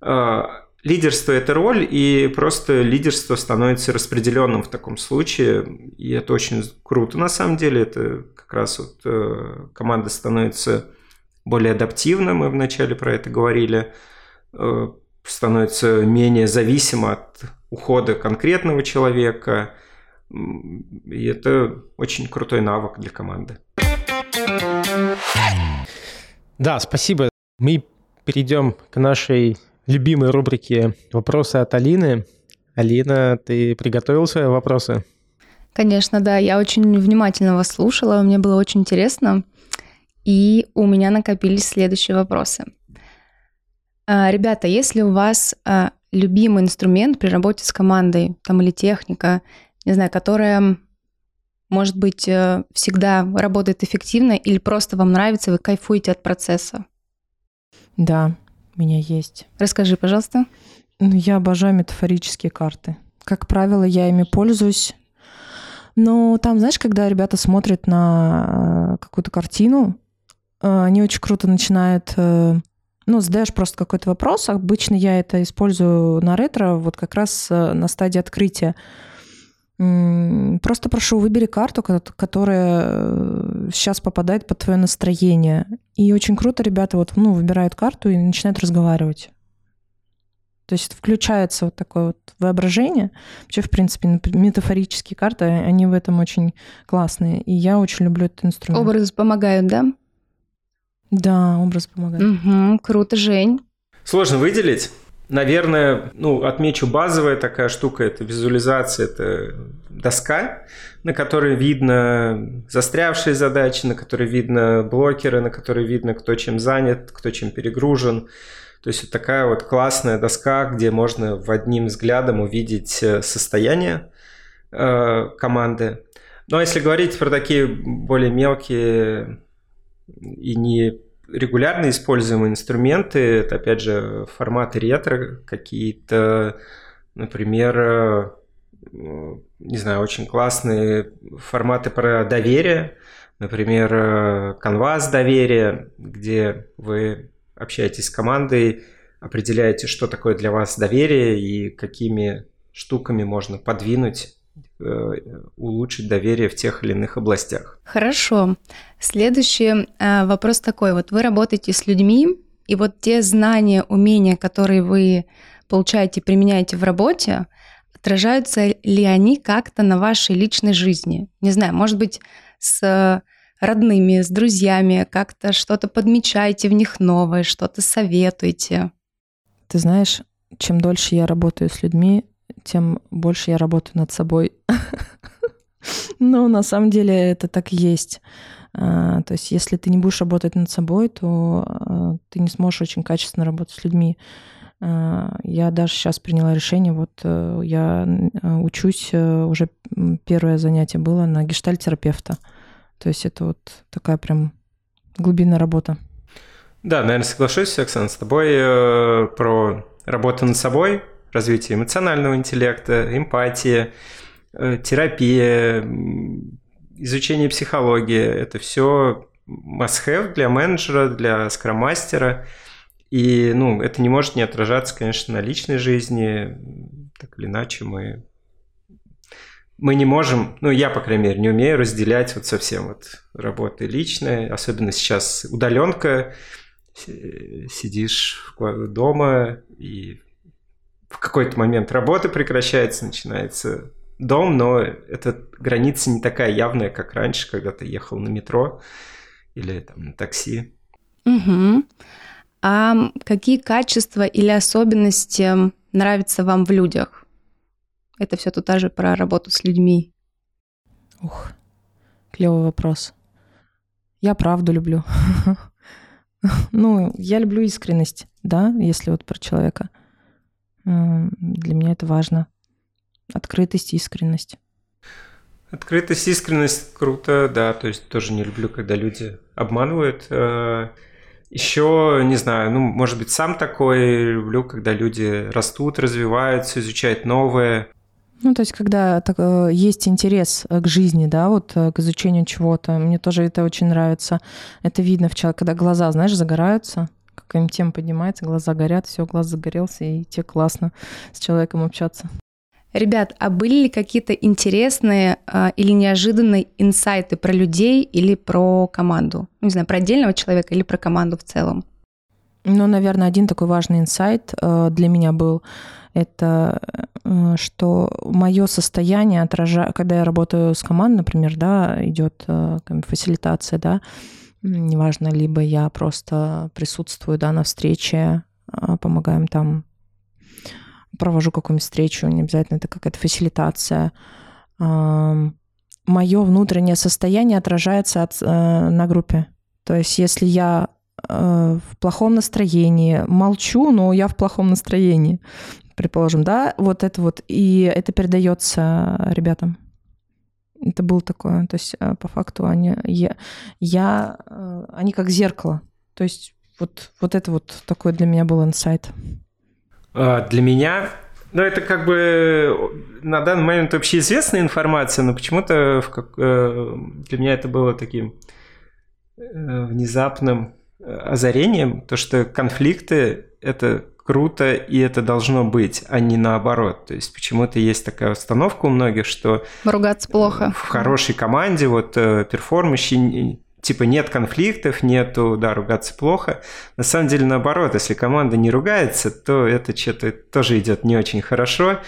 э, лидерство – это роль, и просто лидерство становится распределенным в таком случае, и это очень круто на самом деле. Это как раз вот э, команда становится более адаптивной, мы вначале про это говорили, становится менее зависимо от ухода конкретного человека. И это очень крутой навык для команды. Да, спасибо. Мы перейдем к нашей любимой рубрике «Вопросы от Алины». Алина, ты приготовила свои вопросы? Конечно, да. Я очень внимательно вас слушала, мне было очень интересно. И у меня накопились следующие вопросы. А, ребята, если у вас а, любимый инструмент при работе с командой, там или техника, не знаю, которая, может быть, э, всегда работает эффективно или просто вам нравится, вы кайфуете от процесса? Да, у меня есть. Расскажи, пожалуйста. Ну, я обожаю метафорические карты. Как правило, я ими пользуюсь. Но там, знаешь, когда ребята смотрят на э, какую-то картину, э, они очень круто начинают ну, задаешь просто какой-то вопрос. Обычно я это использую на ретро, вот как раз э, на стадии открытия. Просто прошу, выбери карту, которая сейчас э, попадает под твое настроение. И очень круто ребята вот, ну, выбирают карту и начинают разговаривать. То есть включается вот такое вот воображение. Вообще, в принципе, метафорические карты, они в этом очень классные. И я очень люблю этот инструмент. Образы помогают, да? Да, образ помогает. Угу, круто, Жень. Сложно выделить. Наверное, ну, отмечу базовая такая штука, это визуализация, это доска, на которой видно застрявшие задачи, на которой видно блокеры, на которой видно, кто чем занят, кто чем перегружен. То есть вот такая вот классная доска, где можно в одним взглядом увидеть э, состояние э, команды. Но если говорить про такие более мелкие и не регулярно используемые инструменты, это опять же форматы ретро, какие-то, например, э, не знаю, очень классные форматы про доверие, например, э, Canvas доверия, где вы общаетесь с командой, определяете, что такое для вас доверие и какими штуками можно подвинуть Э, улучшить доверие в тех или иных областях. Хорошо. Следующий э, вопрос такой. Вот вы работаете с людьми, и вот те знания, умения, которые вы получаете, применяете в работе, отражаются ли они как-то на вашей личной жизни? Не знаю, может быть, с родными, с друзьями, как-то что-то подмечаете в них новое, что-то советуете? Ты знаешь, чем дольше я работаю с людьми, тем больше я работаю над собой. Но на самом деле это так и есть. А, то есть если ты не будешь работать над собой, то а, ты не сможешь очень качественно работать с людьми. Я даже сейчас приняла решение, вот я учусь, уже первое занятие было на гештальтерапевта. То есть это вот такая прям глубинная работа. Да, наверное, соглашусь, Оксана, с тобой э, про работу над собой, развитие эмоционального интеллекта, эмпатия, э, терапия, изучение психологии. Это все must-have для менеджера, для скромастера. И ну, это не может не отражаться, конечно, на личной жизни. Так или иначе мы мы не можем, ну я, по крайней мере, не умею разделять вот совсем вот работы личные, особенно сейчас удаленка, сидишь дома и в какой-то момент работа прекращается, начинается дом, но эта граница не такая явная, как раньше, когда ты ехал на метро или там на такси. Угу. А какие качества или особенности нравятся вам в людях? Это все тут же про работу с людьми. Ух, клевый вопрос. Я правду люблю. Ну, я люблю искренность, да, если вот про человека. Для меня это важно. Открытость, искренность. Открытость, искренность круто, да. То есть тоже не люблю, когда люди обманывают. Э, Еще, не знаю, ну, может быть, сам такой люблю, когда люди растут, развиваются, изучают новое. Ну, то есть, когда так, э, есть интерес э, к жизни, да, вот к изучению чего-то, мне тоже это очень нравится. Это видно в человеке, когда глаза, знаешь, загораются, какая-нибудь тема поднимается, глаза горят, все, глаз загорелся, и тебе классно с человеком общаться. Ребят, а были ли какие-то интересные э, или неожиданные инсайты про людей или про команду? Ну, не знаю, про отдельного человека или про команду в целом? Ну, наверное, один такой важный инсайт э, для меня был это э, что мое состояние отражает, когда я работаю с командой, например, да, идет э, фасилитация, да, неважно, либо я просто присутствую, да, на встрече, а, помогаем там, провожу какую-нибудь встречу, не обязательно это какая-то фасилитация. Мое внутреннее состояние отражается от, э, на группе. То есть если я в плохом настроении, молчу, но я в плохом настроении предположим, да, вот это вот, и это передается ребятам. Это было такое. То есть, э, по факту, они, я, я, э, они как зеркало. То есть, вот, вот это вот такой для меня был инсайт. А, для меня ну, это как бы на данный момент общеизвестная информация, но почему-то как, э, для меня это было таким внезапным озарением, то, что конфликты – это круто, и это должно быть, а не наоборот. То есть почему-то есть такая установка у многих, что... Ругаться плохо. В хорошей команде вот э, перформище типа нет конфликтов, нету, да, ругаться плохо. На самом деле наоборот, если команда не ругается, то это что-то тоже идет не очень хорошо,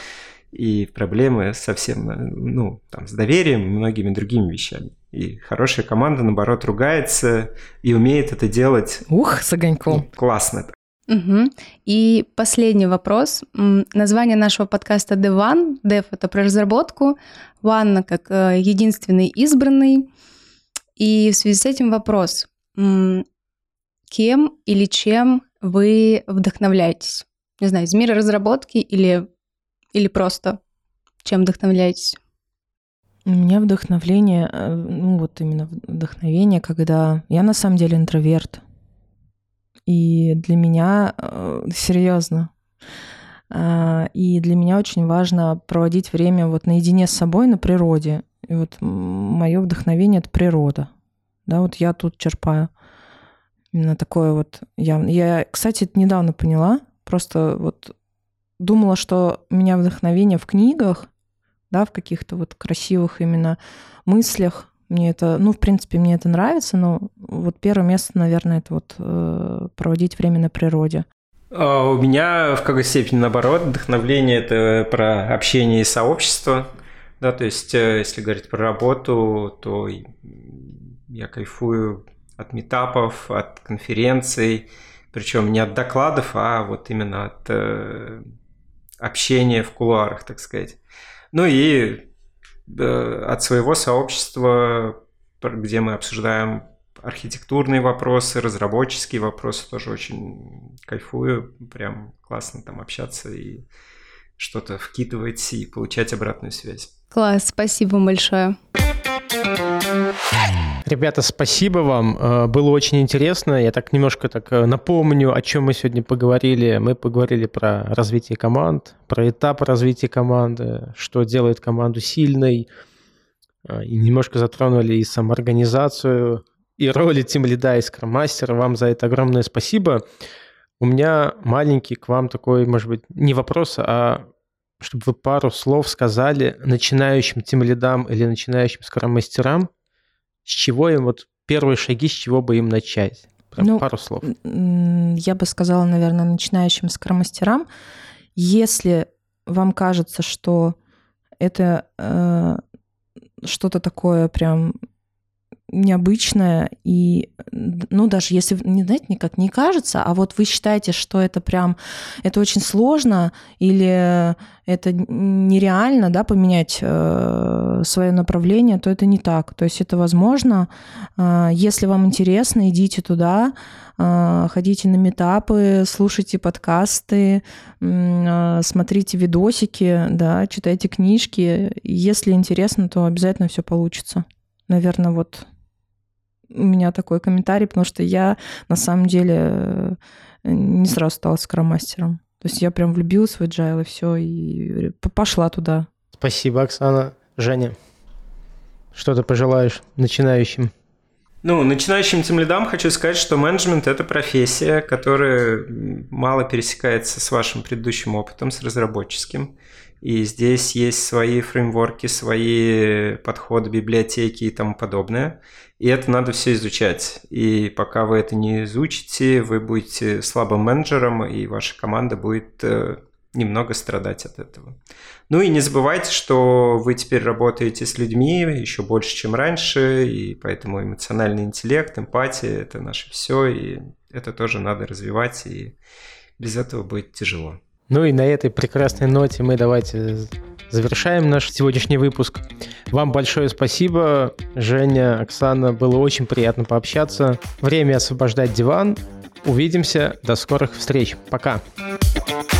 и проблемы совсем, э, ну, там, с доверием и многими другими вещами. И хорошая команда, наоборот, ругается и умеет это делать. Ух, с огоньком. Классно. Угу. И последний вопрос. Название нашего подкаста The One. Dev — это про разработку. One — как э, единственный избранный. И в связи с этим вопрос. Кем или чем вы вдохновляетесь? Не знаю, из мира разработки или, или просто чем вдохновляетесь? У меня вдохновление, э, ну вот именно вдохновение, когда я на самом деле интроверт. И для меня, э, серьезно, а, и для меня очень важно проводить время вот наедине с собой на природе. И вот мое вдохновение — это природа. Да, вот я тут черпаю. Именно такое вот явно. Я, кстати, это недавно поняла. Просто вот думала, что у меня вдохновение в книгах, да, в каких-то вот красивых именно мыслях, мне это, ну, в принципе, мне это нравится, но вот первое место, наверное, это вот э, проводить время на природе. А у меня в какой степени наоборот, вдохновление это про общение и сообщество. Да, то есть, э, если говорить про работу, то я кайфую от метапов, от конференций, причем не от докладов, а вот именно от э, общения в кулуарах, так сказать. Ну и от своего сообщества, где мы обсуждаем архитектурные вопросы, разработческие вопросы тоже очень кайфую. Прям классно там общаться и что-то вкидывать и получать обратную связь. Класс, спасибо большое. Ребята, спасибо вам. Э, было очень интересно. Я так немножко так э, напомню, о чем мы сегодня поговорили. Мы поговорили про развитие команд, про этапы развития команды, что делает команду сильной. Э, и немножко затронули и самоорганизацию, и роли тем лида и скроммастера. Вам за это огромное спасибо. У меня маленький к вам такой, может быть, не вопрос, а чтобы вы пару слов сказали начинающим тем лидам или начинающим скроммастерам, с чего им вот первые шаги, с чего бы им начать? Прям ну, пару слов. Я бы сказала, наверное, начинающим скромастерам, если вам кажется, что это э, что-то такое прям необычное, и, ну, даже если, не знаете, никак не кажется, а вот вы считаете, что это прям, это очень сложно, или это нереально, да, поменять э, свое направление, то это не так. То есть это возможно. Э, если вам интересно, идите туда, э, ходите на метапы, слушайте подкасты, э, смотрите видосики, да, читайте книжки. Если интересно, то обязательно все получится. Наверное, вот у меня такой комментарий, потому что я на самом деле э, не сразу стала скромастером. То есть я прям влюбилась в agile и все, и пошла туда. Спасибо, Оксана. Женя, что ты пожелаешь начинающим? Ну, начинающим тем лидам хочу сказать, что менеджмент – это профессия, которая мало пересекается с вашим предыдущим опытом, с разработческим. И здесь есть свои фреймворки, свои подходы, библиотеки и тому подобное. И это надо все изучать. И пока вы это не изучите, вы будете слабым менеджером, и ваша команда будет э, немного страдать от этого. Ну и не забывайте, что вы теперь работаете с людьми еще больше, чем раньше, и поэтому эмоциональный интеллект, эмпатия – это наше все, и это тоже надо развивать, и без этого будет тяжело. Ну и на этой прекрасной ноте мы давайте завершаем наш сегодняшний выпуск. Вам большое спасибо, Женя, Оксана, было очень приятно пообщаться. Время освобождать диван. Увидимся, до скорых встреч. Пока. Пока.